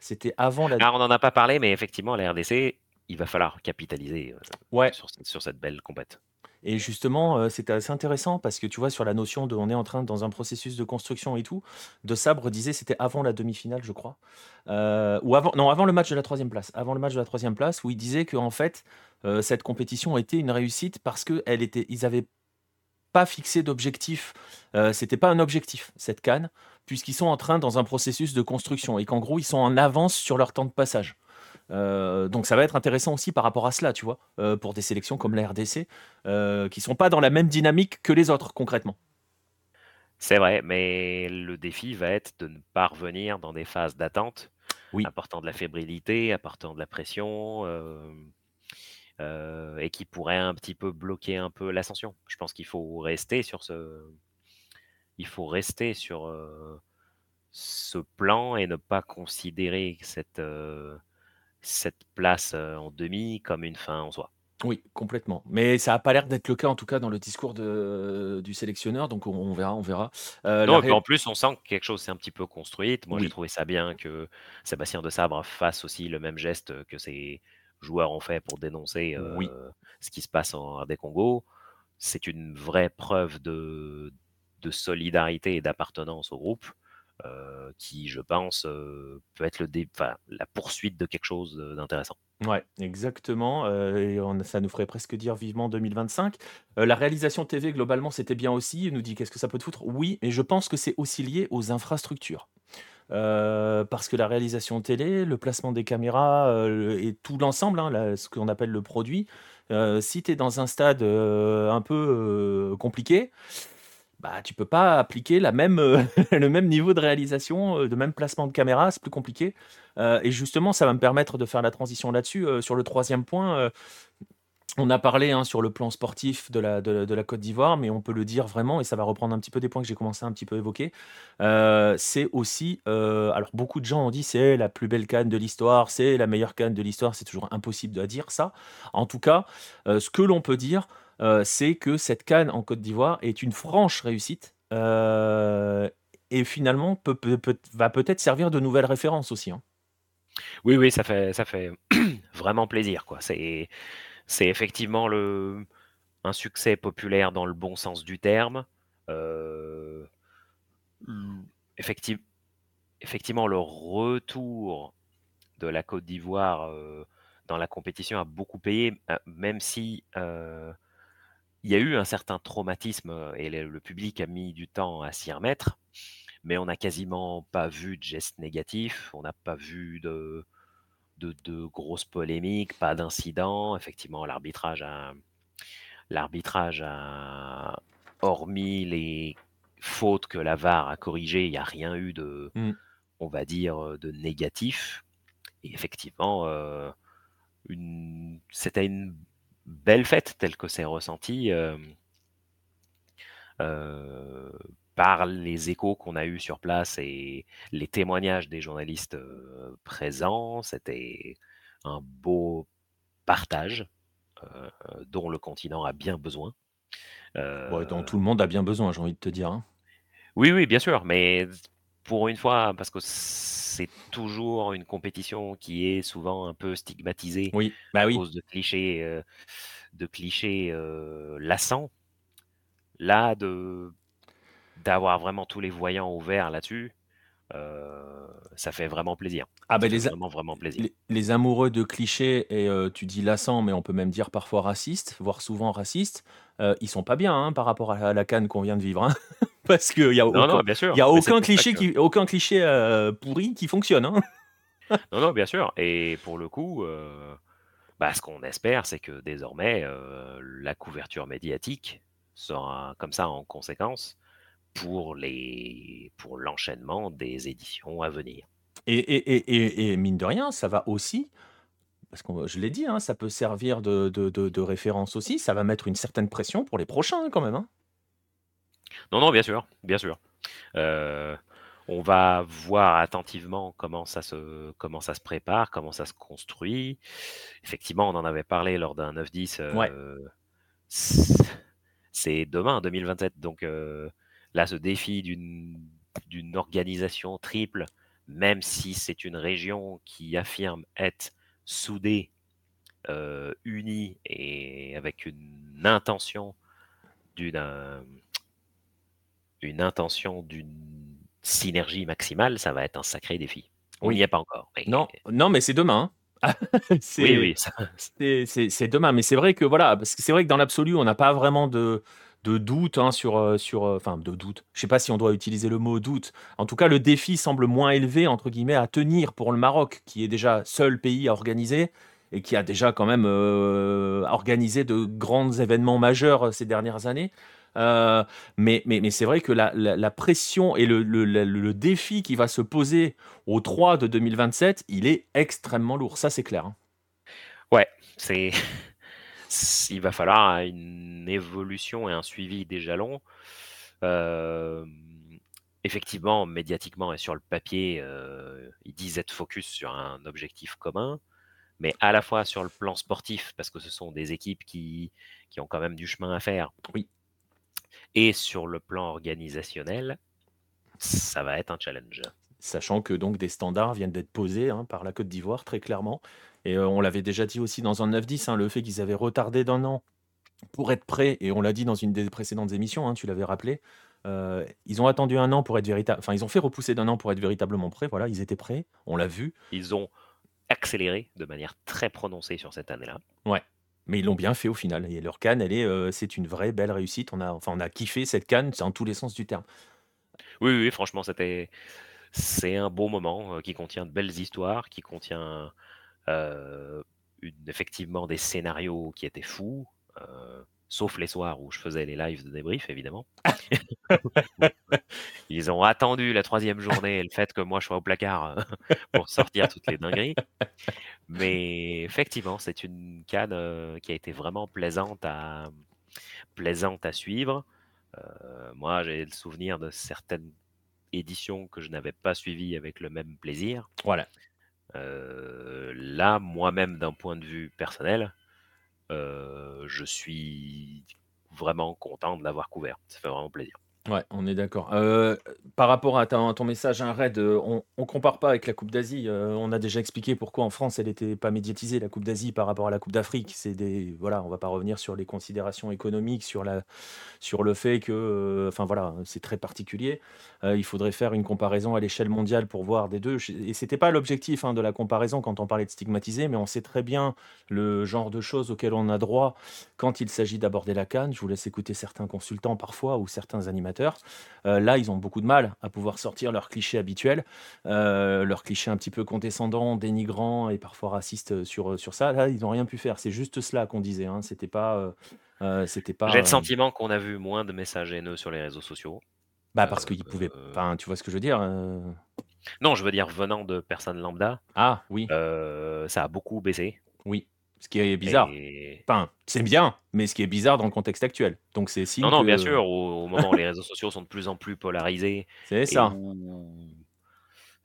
C'était avant la. Alors, on n'en a pas parlé, mais effectivement, la RDC, il va falloir capitaliser Ouais. sur, sur cette belle compète. Et justement, euh, c'était assez intéressant parce que tu vois, sur la notion de on est en train dans un processus de construction et tout, De Sabre disait c'était avant la demi-finale, je crois. Euh, ou avant, non, avant le match de la troisième place. Avant le match de la troisième place, où il disait que fait, euh, cette compétition était une réussite parce que elle était, ils avaient pas fixé d'objectif. Euh, c'était pas un objectif cette canne, puisqu'ils sont en train dans un processus de construction et qu'en gros ils sont en avance sur leur temps de passage. Euh, donc ça va être intéressant aussi par rapport à cela, tu vois, euh, pour des sélections comme la RDC, euh, qui sont pas dans la même dynamique que les autres concrètement. C'est vrai, mais le défi va être de ne pas revenir dans des phases d'attente, Oui. apportant de la fébrilité, apportant de la pression, euh, et qui pourrait un petit peu bloquer un peu l'ascension. Je pense qu'il faut rester sur ce, il faut rester sur ce plan et ne pas considérer cette cette place en demi comme une fin en soi. Oui, complètement. Mais ça a pas l'air d'être le cas, en tout cas, dans le discours de, du sélectionneur. Donc on, on verra, on verra. Euh, Non, ré- en plus, on sent que quelque chose s'est un petit peu construite. Moi, j'ai trouvé ça bien que Sébastien de Sabre fasse aussi le même geste que ses joueurs ont fait pour dénoncer euh, Oui. ce qui se passe en RD Congo. C'est une vraie preuve de, de solidarité et d'appartenance au groupe euh, qui, je pense, euh, peut être le la poursuite de quelque chose euh, d'intéressant. Ouais, exactement. ça nous ferait presque dire vivement 2025. Euh, la réalisation TV, globalement, c'était bien aussi. Il nous dit qu'est-ce que ça peut te foutre? Oui, mais je pense que c'est aussi lié aux infrastructures. Parce que la réalisation télé, le placement des caméras et tout l'ensemble, hein, ce qu'on appelle le produit, si tu es dans un stade un peu compliqué, bah, tu peux pas appliquer euh, le même niveau de réalisation, euh, de même placement de caméra, c'est plus compliqué. Euh, et justement, ça va me permettre de faire la transition là-dessus. euh, sur le troisième point, on a parlé hein, sur le plan sportif de la, Côte d'Ivoire, mais on peut le dire vraiment, et ça va reprendre un petit peu des points que j'ai commencé à un petit peu évoquer. Euh, c'est aussi, alors beaucoup de gens ont dit c'est la plus belle canne de l'histoire, c'est la meilleure canne de l'histoire, c'est toujours impossible de dire ça. En tout cas, ce que l'on peut dire, c'est que cette canne en Côte d'Ivoire est une franche réussite. euh, et finalement, peut, va peut-être servir de nouvelle référence aussi. hein. Oui, oui, ça fait, ça fait vraiment plaisir. quoi. C'est, c'est effectivement le, un succès populaire dans le bon sens du terme. Euh, effectivement, le retour de la Côte d'Ivoire euh, dans la compétition a beaucoup payé, euh, même si euh, il y a eu un certain traumatisme et le, le public a mis du temps à s'y remettre. Mais on n'a quasiment pas vu de gestes négatifs, on n'a pas vu de, de, de grosses polémiques, pas d'incidents. Effectivement, l'arbitrage a, l'arbitrage a, hormis les fautes que la VAR a corrigées, il n'y a rien eu de, Mm. on va dire, de négatif. Et effectivement, c'était une belle fête telle que c'est ressenti par les échos qu'on a eus sur place et les témoignages des journalistes présents. C'était un beau partage dont le continent a bien besoin. dont tout le monde a bien besoin, j'ai envie de te dire. Hein. Oui, oui, bien sûr, mais pour une fois, parce que c'est toujours une compétition qui est souvent un peu stigmatisée Oui, bah à cause de clichés, de clichés lassants. Là, de d'avoir vraiment tous les voyants ouverts là-dessus, ça fait vraiment plaisir. Ah ben les, vraiment, vraiment plaisir. Les, amoureux de clichés, et tu dis lassants, mais on peut même dire parfois racistes, voire souvent racistes, ils sont pas bien hein, par rapport à la canne qu'on vient de vivre. Hein. Parce qu'il n'y a aucun, y a aucun cliché, qui, aucun cliché pourri qui fonctionne. Hein. non, non, bien sûr. Et pour le coup, bah, ce qu'on espère, c'est que désormais, la couverture médiatique sera comme ça en conséquence pour les pour l'enchaînement des éditions à venir. Et, et, et, mine de rien, ça va aussi, parce que je l'ai dit, hein, ça peut servir de, de, de, référence aussi, ça va mettre une certaine pression pour les prochains quand même. Hein. Non, non, bien sûr, bien sûr. Euh, on va voir attentivement comment ça, se, comment ça se prépare, comment ça se construit. Effectivement, on en avait parlé lors d'un 9-10. Euh, c'est demain, 2027. Donc euh, là, ce défi d'une organisation triple, même si c'est une région qui affirme être soudée, unie et avec une intention d'une une intention d'une synergie maximale, ça va être un sacré défi. On n'y est pas encore. Non, non, mais c'est demain. Hein. oui, oui. C'est demain. Mais c'est vrai que voilà, parce que c'est vrai que dans l'absolu, on n'a pas vraiment de, de doute hein, sur, euh, sur, euh, enfin de doute. Je sais pas si on doit utiliser le mot doute. En tout cas, le défi semble moins élevé entre guillemets à tenir pour le Maroc, qui est déjà seul pays à organiser et qui a déjà quand même euh, organisé de grands événements majeurs ces dernières années. Euh, mais mais, mais c'est vrai que la, la, pression et le, le, le, défi qui va se poser au 3 de 2027, il est extrêmement lourd. Ça, c'est clair. Hein. Ouais, c'est. Il va falloir une évolution et un suivi des jalons. Euh, effectivement, médiatiquement et sur le papier, euh, ils disent être focus sur un objectif commun, mais à la fois sur le plan sportif, parce que ce sont des équipes qui, qui ont quand même du chemin à faire. Oui. Et sur le plan organisationnel, ça va être un challenge. Sachant que donc des standards viennent d'être posés hein, par la Côte d'Ivoire, très clairement. Et euh, on l'avait déjà dit aussi dans un 9-10, hein, le fait qu'ils avaient retardé d'un an pour être prêts, et on l'a dit dans une des précédentes émissions, hein, tu l'avais rappelé, euh, ils ont attendu un an pour être véritable, enfin ils ont fait repousser d'un an pour être véritablement prêts. Voilà, ils étaient prêts, on l'a vu. Ils ont accéléré de manière très prononcée sur cette année-là. Ouais. Mais ils l'ont bien fait au final. Et leur canne, elle est, euh, c'est une vraie belle réussite. On a, enfin, on a kiffé cette canne, c'est en tous les sens du terme. Oui, oui, franchement, c'était, c'est un beau moment euh, qui contient de belles histoires, qui contient euh, effectivement des scénarios qui étaient fous sauf les soirs où je faisais les lives de débrief, évidemment. Ils ont attendu la troisième journée et le fait que moi je sois au placard pour sortir toutes les dingueries. Mais effectivement, c'est une canne euh, qui a été vraiment plaisante à, plaisante à suivre. Euh, moi, j'ai le souvenir de certaines éditions que je n'avais pas suivies avec le même plaisir. Voilà. Euh, là, moi-même, d'un point de vue personnel, euh, je suis vraiment content de l'avoir couvert. Ça fait vraiment plaisir. Ouais, on est d'accord. Euh, par rapport à ton, message, un raid, euh, on, on compare pas avec la Coupe d'Asie. Euh, on a déjà expliqué pourquoi en France elle n'était pas médiatisée la Coupe d'Asie par rapport à la Coupe d'Afrique. C'est des voilà, on va pas revenir sur les considérations économiques, sur la sur le fait que, enfin voilà, c'est très particulier. il faudrait faire une comparaison à l'échelle mondiale pour voir des deux. Et c'était pas l'objectif hein, de la comparaison quand on parlait de stigmatiser, mais on sait très bien le genre de choses auxquelles on a droit quand il s'agit d'aborder la canne. Je vous laisse écouter certains consultants parfois ou certains animateurs euh, là, ils ont beaucoup de mal à pouvoir sortir leurs clichés habituels, euh, leurs clichés un petit peu condescendants, dénigrants et parfois racistes sur, sur ça. Là, ils n'ont rien pu faire. C'est juste cela qu'on disait. Hein. C'était pas. Euh, c'était pas. J'ai le sentiment qu'on a vu moins de messages haineux sur les réseaux sociaux. Bah parce qu'ils pouvaient. Enfin, tu vois ce que je veux dire. Non, je veux dire venant de personnes lambda, Ah oui, euh, ça a beaucoup baissé. oui. Ce qui est bizarre. Et... Enfin, c'est bien, mais ce qui est bizarre dans le contexte actuel. Donc c'est Non, non, bien sûr, au, au moment où les réseaux sociaux sont de plus en plus polarisés, C'est ça. où,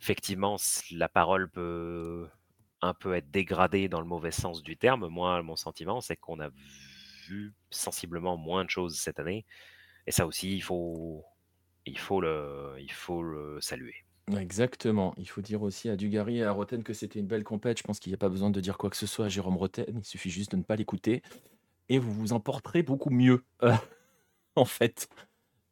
effectivement, la parole peut un peu être dégradée dans le mauvais sens du terme. Moi, mon sentiment, c'est qu'on a vu sensiblement moins de choses cette année. Et ça aussi, il faut, il faut, le, il faut le saluer. Exactement. Il faut dire aussi à Dugarry et à Roten que c'était une belle compète. Je pense qu'il n'y a pas besoin de dire quoi que ce soit à Jérôme Roten. Il suffit juste de ne pas l'écouter. Et vous vous en porterez beaucoup mieux, euh, en fait.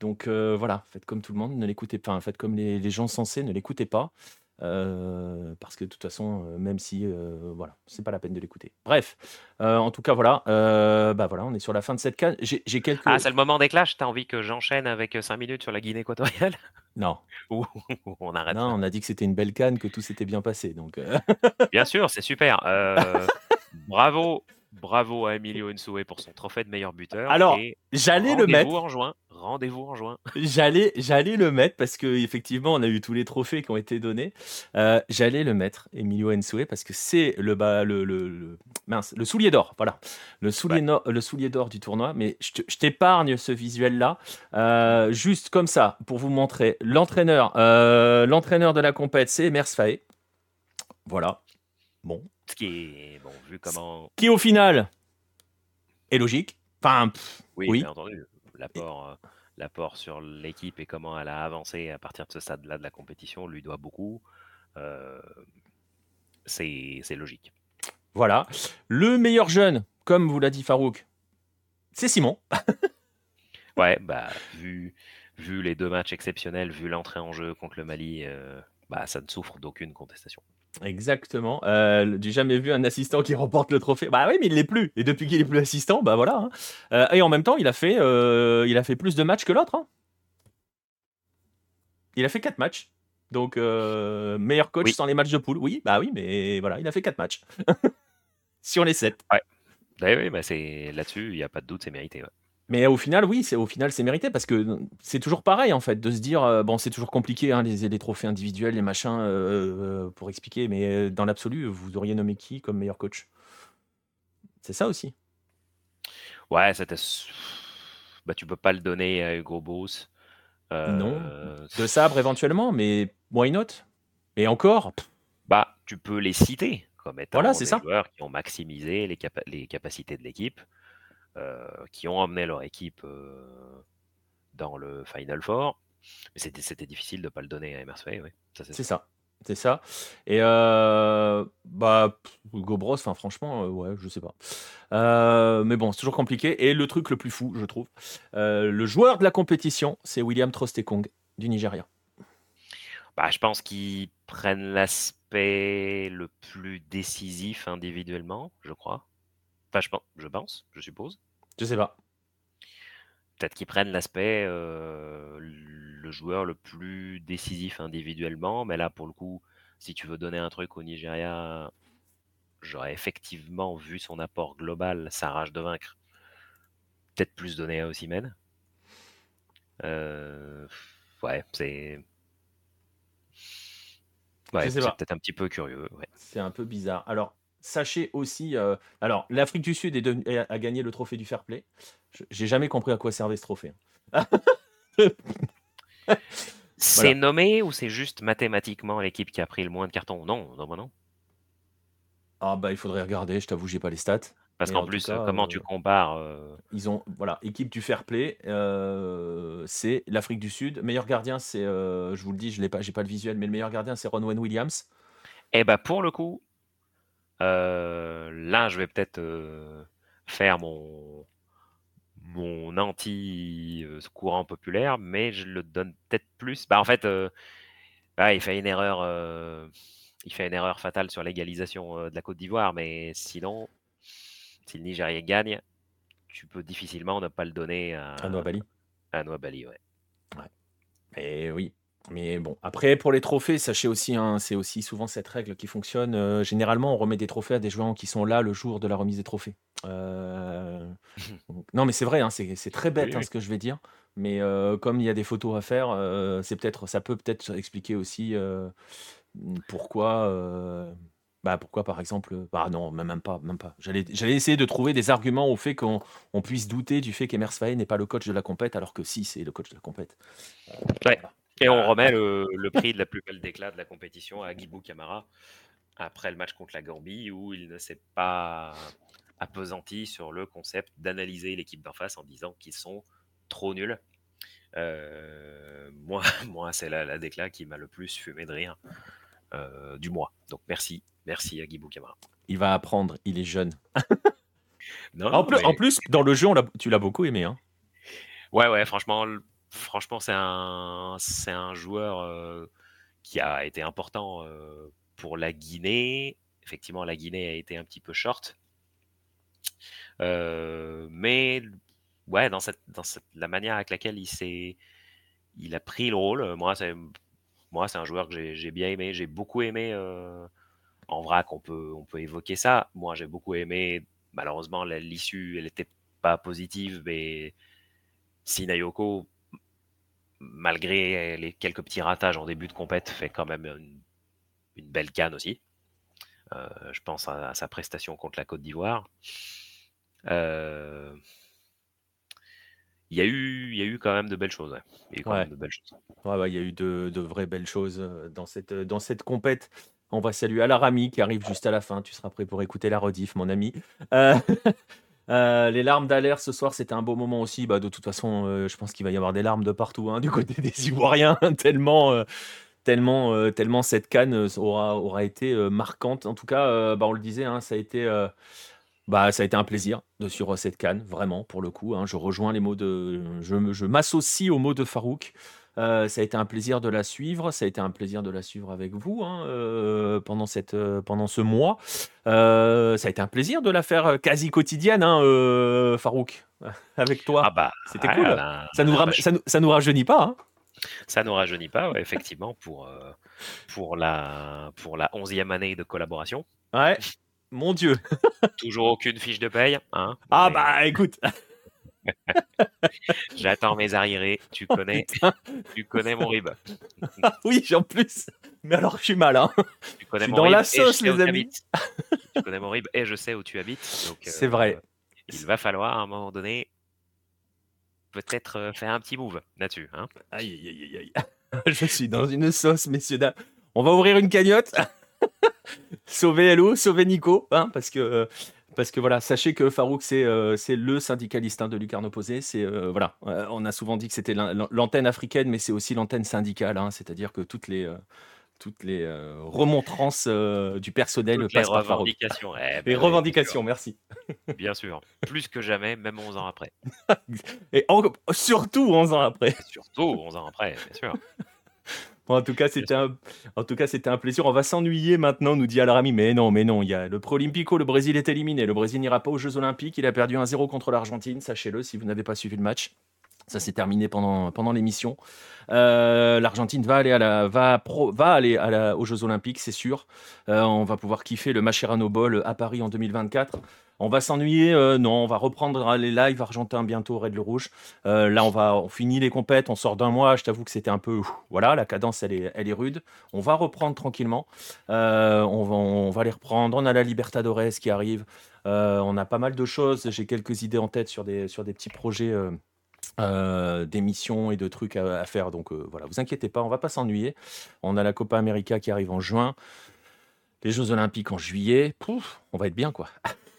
Donc euh, voilà, faites comme tout le monde, ne l'écoutez pas. Faites comme les, les gens sensés, ne l'écoutez pas. Euh, parce que de toute façon, euh, même si, euh, voilà, c'est pas la peine de l'écouter. Bref, euh, en tout cas, voilà, bah voilà, on est sur la fin de cette canne. J'ai quelques. Ah, c'est le moment des clashs T'as envie que j'enchaîne avec 5 minutes sur la Guinée équatoriale? Non, on arrête non, on a dit que c'était une belle canne, que tout s'était bien passé. Donc, Bien sûr, c'est super. Bravo, bravo à Emilio Nsue pour son trophée de meilleur buteur. Alors, j'allais le rendez-vous mettre. en juin. Rendez-vous en juin. J'allais, j'allais le mettre parce que effectivement, on a eu tous les trophées qui ont été donnés. Euh, j'allais le mettre, Emilio Nsue, parce que c'est le, bah, le, le, le- mince, le soulier d'or. Voilà, le soulier, Ouais. no- le soulier d'or du tournoi. Mais je t'épargne ce visuel-là, euh, juste comme ça, pour vous montrer l'entraîneur. euh, l'entraîneur de la compète, c'est Emers Faé. Voilà. Bon, Ce qui est, bon, vu comment. qui au final est logique. Enfin, pff, Oui, Oui. bien entendu. L'apport, euh, l'apport sur l'équipe et comment elle a avancé à partir de ce stade-là de la compétition lui doit beaucoup. Euh, c'est c'est logique. voilà. Le meilleur jeune, comme vous l'a dit Farouk, c'est Simon. Ouais, bah, vu, vu les deux matchs exceptionnels, vu l'entrée en jeu contre le Mali, euh, bah, ça ne souffre d'aucune contestation. Exactement. Euh, J'ai jamais vu un assistant qui remporte le trophée. Bah oui, mais il l'est plus. Et depuis qu'il est plus assistant, bah voilà. hein. Euh, et en même temps, il a fait, euh, il a fait plus de matchs que l'autre. hein. Il a fait 4 matchs. Donc, meilleur coach Oui. sans les matchs de poule. Oui, bah oui, mais voilà, il a fait 4 matchs. Sur les 7. Ouais, oui, bah, c'est là-dessus, il n'y a pas de doute, c'est mérité. ouais. Mais au final, oui, c'est au final c'est mérité parce que c'est toujours pareil en fait de se dire euh, bon c'est toujours compliqué hein, les, les trophées individuels, les machins euh, euh, pour expliquer, mais dans l'absolu vous auriez nommé qui comme meilleur coach? C'est ça aussi. Ouais, c'était. Bah, tu peux pas le donner à Hugo Boss. Non. De sabre éventuellement, mais why not? Et encore, pff, Bah, tu peux les citer comme étant Voilà, des ça. joueurs qui ont maximisé les, capa- les capacités de l'équipe, qui ont emmené leur équipe euh, dans le Final Four. Mais c'était, c'était difficile de ne pas le donner à oui. Ça, c'est c'est sûr. ça. C'est ça. Et euh, bah Hugo Bros, enfin franchement, euh, ouais, je sais pas. Euh, mais bon, c'est toujours compliqué. Et le truc le plus fou, je trouve, euh, le joueur de la compétition, c'est William Trostekong du Nigeria. Bah, je pense qu'ils prennent l'aspect le plus décisif individuellement, je crois. Enfin, je pense, je, pense, je suppose. Je sais pas. Peut-être qu'ils prennent l'aspect, euh, le joueur le plus décisif individuellement, mais là, pour le coup, si tu veux donner un truc au Nigeria, j'aurais effectivement vu son apport global, sa rage de vaincre, peut-être plus donné à Osimhen. Euh, ouais, c'est. Ouais, c'est peut-être un petit peu curieux. Ouais. C'est un peu bizarre. Alors, sachez aussi, euh, alors l'Afrique du Sud est a, a gagné le trophée du fair play. J'ai jamais compris à quoi servait ce trophée. C'est Voilà. nommé ou c'est juste mathématiquement l'équipe qui a pris le moins de cartons? Non, non, bah non. Ah bah il faudrait regarder. Je t'avoue, j'ai pas les stats. Parce qu'en plus, cas, comment euh, tu compares euh, Ils ont voilà équipe du fair play. euh, c'est l'Afrique du Sud. Meilleur gardien, c'est, euh, je vous le dis, je l'ai pas, j'ai pas le visuel, mais le meilleur gardien, c'est Ronwen Williams. Eh ben pour le coup, euh, là je vais peut-être euh, faire mon mon anti euh, courant populaire, mais je le donne peut-être plus. Bah en fait, euh, ah, il fait une erreur, euh, il fait une erreur fatale sur l'égalisation euh, de la Côte d'Ivoire, mais sinon, si le Nigeria gagne, tu peux difficilement ne pas le donner à, À Noah Bali. à Noah Bali, ouais. Mais oui. Mais bon, après pour les trophées, sachez aussi, hein, c'est aussi souvent cette règle qui fonctionne. euh, généralement, on remet des trophées à des joueurs qui sont là le jour de la remise des trophées. non, mais c'est vrai, hein, c'est très bête hein, ce que je vais dire. Mais comme il y a des photos à faire, c'est peut-être, ça peut peut-être expliquer aussi pourquoi. Bah pourquoi par exemple bah non même pas même pas j'allais j'allais essayer de trouver des arguments au fait qu'on on puisse douter du fait qu'Emers Faye n'est pas le coach de la compète alors que si c'est le coach de la compète. Et on remet le, prix de la plus belle déclat de la compétition à Guibou Camara après le match contre la Gambie où il ne s'est pas appesanti sur le concept d'analyser l'équipe d'en face en disant qu'ils sont trop nuls. Euh, moi, moi c'est la, la déclat qui m'a le plus fumé de rire euh, du mois. Donc merci, merci à Guy Camara. Il va apprendre, il est jeune. en, plus, en, plus, dans le jeu, tu l'as beaucoup aimé. Hein. Ouais, ouais, franchement, franchement c'est un, c'est un joueur euh, qui a été important pour la Guinée. Effectivement, la Guinée a été un petit peu short. Euh, mais ouais, dans, cette, dans cette, la manière avec laquelle il s'est, il a pris le rôle, moi c'est, moi c'est un joueur que j'ai, bien aimé, j'ai beaucoup aimé. Euh, en vrac, on peut, on peut évoquer ça. Moi, j'ai beaucoup aimé. Malheureusement, l'issue, elle n'était pas positive, mais Sinayoko, malgré les quelques petits ratages en début de compète, fait quand même une, une belle canne aussi. Euh, je pense à, sa prestation contre la Côte d'Ivoire. Euh, il y, a eu, il y a eu quand même de belles choses. Il y a eu quand même de belles choses. il y a eu de, vraies belles choses euh, dans cette, dans cette compète. On va saluer Alarami qui arrive juste à la fin. Tu seras prêt pour écouter la rediff, mon ami. les larmes d'Alaire ce soir, c'était un beau moment aussi. Bah, de toute façon, je pense qu'il va y avoir des larmes de partout hein, du côté des Ivoiriens, tellement, tellement, euh, tellement cette canne euh, aura, été euh, marquante. En tout cas, bah, on le disait, hein, ça a été. Bah, ça a été un plaisir de suivre cette canne, vraiment, pour le coup. Hein. Je rejoins les mots de. Je, je m'associe aux mots de Farouk. Ça a été un plaisir de la suivre. Ça a été un plaisir de la suivre avec vous hein, pendant, cette, pendant ce mois. ça a été un plaisir de la faire quasi quotidienne, hein, Farouk, avec toi. Ah bah, C'était cool. ça, nous ça, nous, ça nous rajeunit pas. Hein. Ça ne rajeunit pas, effectivement, pour, euh, pour, la, pour la onzième année de collaboration. Ouais, mon Dieu. Toujours aucune fiche de paye. Hein, ah bah écoute. J'attends mes arriérés. Tu oh, connais, tu connais mon rib. oui, en plus. Mais alors, je suis mal. Hein. Tu connais mon dans la sauce, les amis. tu connais mon rib et je sais où tu habites. C'est vrai. Euh, il va falloir à un moment donné peut-être faire un petit move là-dessus. Hein aïe, aïe, aïe, aïe. Je suis dans une sauce, messieurs, dames. On va ouvrir une cagnotte. sauver Hello, sauver Nico, hein, parce que. Parce que voilà, sachez que Farouk, c'est c'est le syndicaliste hein, de Lucarne Opposé. C'est voilà, on a souvent dit que c'était l'antenne africaine, mais c'est aussi l'antenne syndicale. Hein, c'est-à-dire que toutes les toutes les euh, remontrances euh, du personnel toutes les revendications. Eh les ben revendications, merci. Bien sûr, plus que jamais, même 11 ans après. Et surtout 11 ans après. Surtout 11 ans après, bien sûr. En tout cas, c'était un, plaisir. On va s'ennuyer maintenant, nous dit Alarami. Mais non, mais non, il y a le Pro Olympico, le Brésil est éliminé. Le Brésil n'ira pas aux Jeux Olympiques. Il a perdu 1-0 contre l'Argentine. Sachez-le si vous n'avez pas suivi le match. Ça s'est terminé pendant, l'émission. Euh, L'Argentine va aller, aux Jeux Olympiques, c'est sûr. Euh, on va pouvoir kiffer le Macherano Ball à Paris en 2024. On va s'ennuyer euh, Non, on va reprendre les lives argentins bientôt au Red Le Rouge. là, on va on finit les compètes, on sort d'un mois. Je t'avoue que c'était un peu. voilà, la cadence, elle est, rude. On va reprendre tranquillement. on, va, on va les reprendre. On a la Libertadores qui arrive. on a pas mal de choses. J'ai quelques idées en tête sur des, petits projets. Euh, d'émissions et de trucs à, faire. Donc euh, voilà, vous inquiétez pas, on va pas s'ennuyer. On a la Copa América qui arrive en juin, les Jeux Olympiques en juillet. Pouf, on va être bien quoi.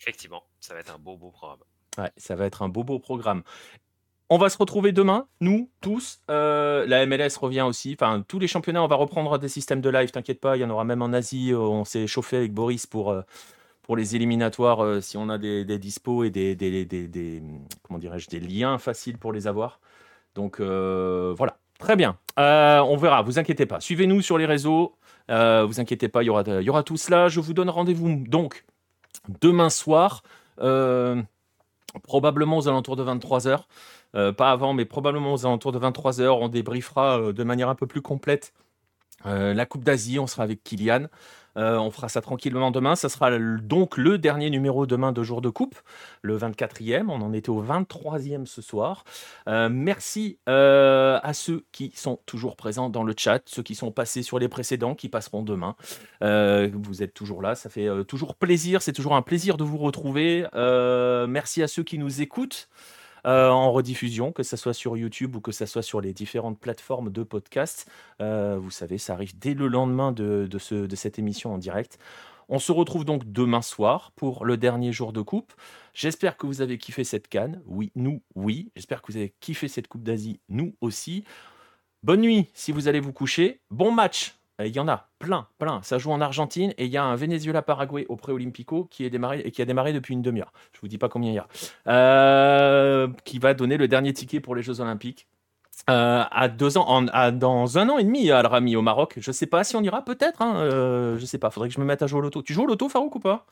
Effectivement, ça va être un beau beau programme. Ouais, ça va être un beau beau programme. On va se retrouver demain, nous tous. Euh, la MLS revient aussi. Enfin, tous les championnats, on va reprendre des systèmes de live. T'inquiète pas, il y en aura même en Asie. On s'est chauffé avec Boris pour pour les éliminatoires, euh, si on a des, dispos et des, des, dirais-je, des liens faciles pour les avoir. Donc euh, voilà, très bien. Euh, on verra, vous inquiétez pas. Suivez-nous sur les réseaux. vous inquiétez pas, il y aura, y aura tout cela. Je vous donne rendez-vous donc demain soir, probablement aux alentours de 23h. pas avant, mais probablement aux alentours de 23h. On débriefera de manière un peu plus complète la Coupe d'Asie, on sera avec Kylian. Euh, on fera ça tranquillement demain. Ça sera donc le dernier numéro demain de Jour de Coupe, le 24e. On en était au 23e ce soir. Euh, merci euh, à ceux qui sont toujours présents dans le chat, ceux qui sont passés sur les précédents, qui passeront demain. vous êtes toujours là, ça fait toujours plaisir. C'est toujours un plaisir de vous retrouver. merci à ceux qui nous écoutent. Euh, en rediffusion, que ce soit sur YouTube ou que ce soit sur les différentes plateformes de podcast. Euh, vous savez, ça arrive dès le lendemain de, de cette émission en direct. On se retrouve donc demain soir pour le dernier jour de coupe. J'espère que vous avez kiffé cette canne. Oui, nous, oui. J'espère que vous avez kiffé cette Coupe d'Asie. Nous aussi. Bonne nuit si vous allez vous coucher. Bon match il y en a plein, plein. Ça joue en Argentine et il y a un Venezuela-Paraguay au Pré-Olympico qui, est démarré, et qui a démarré depuis une demi-heure. Je vous dis pas combien il y a. Euh, qui va donner le dernier ticket pour les Jeux Olympiques. Euh, à deux ans, dans un an et demi à Rami au Maroc. Je sais pas si on ira, peut-être. Hein, euh, je sais pas. Faudrait que je me mette à jouer au loto. Tu joues au loto, Farouk ou pas?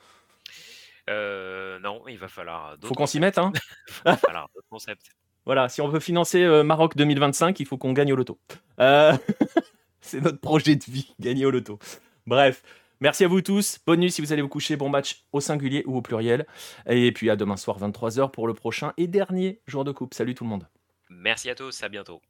Non, il va falloir. Faut qu'on s'y mette, hein. il va falloir d'autres concepts. Voilà, si on veut financer Maroc 2025, il faut qu'on gagne au loto. C'est notre projet de vie, gagner au loto. Bref, merci à vous tous. Bonne nuit si vous allez vous coucher. Bon match au singulier ou au pluriel. Et puis à demain soir 23h pour le prochain et dernier jour de coupe. Salut tout le monde. Merci à tous, à bientôt.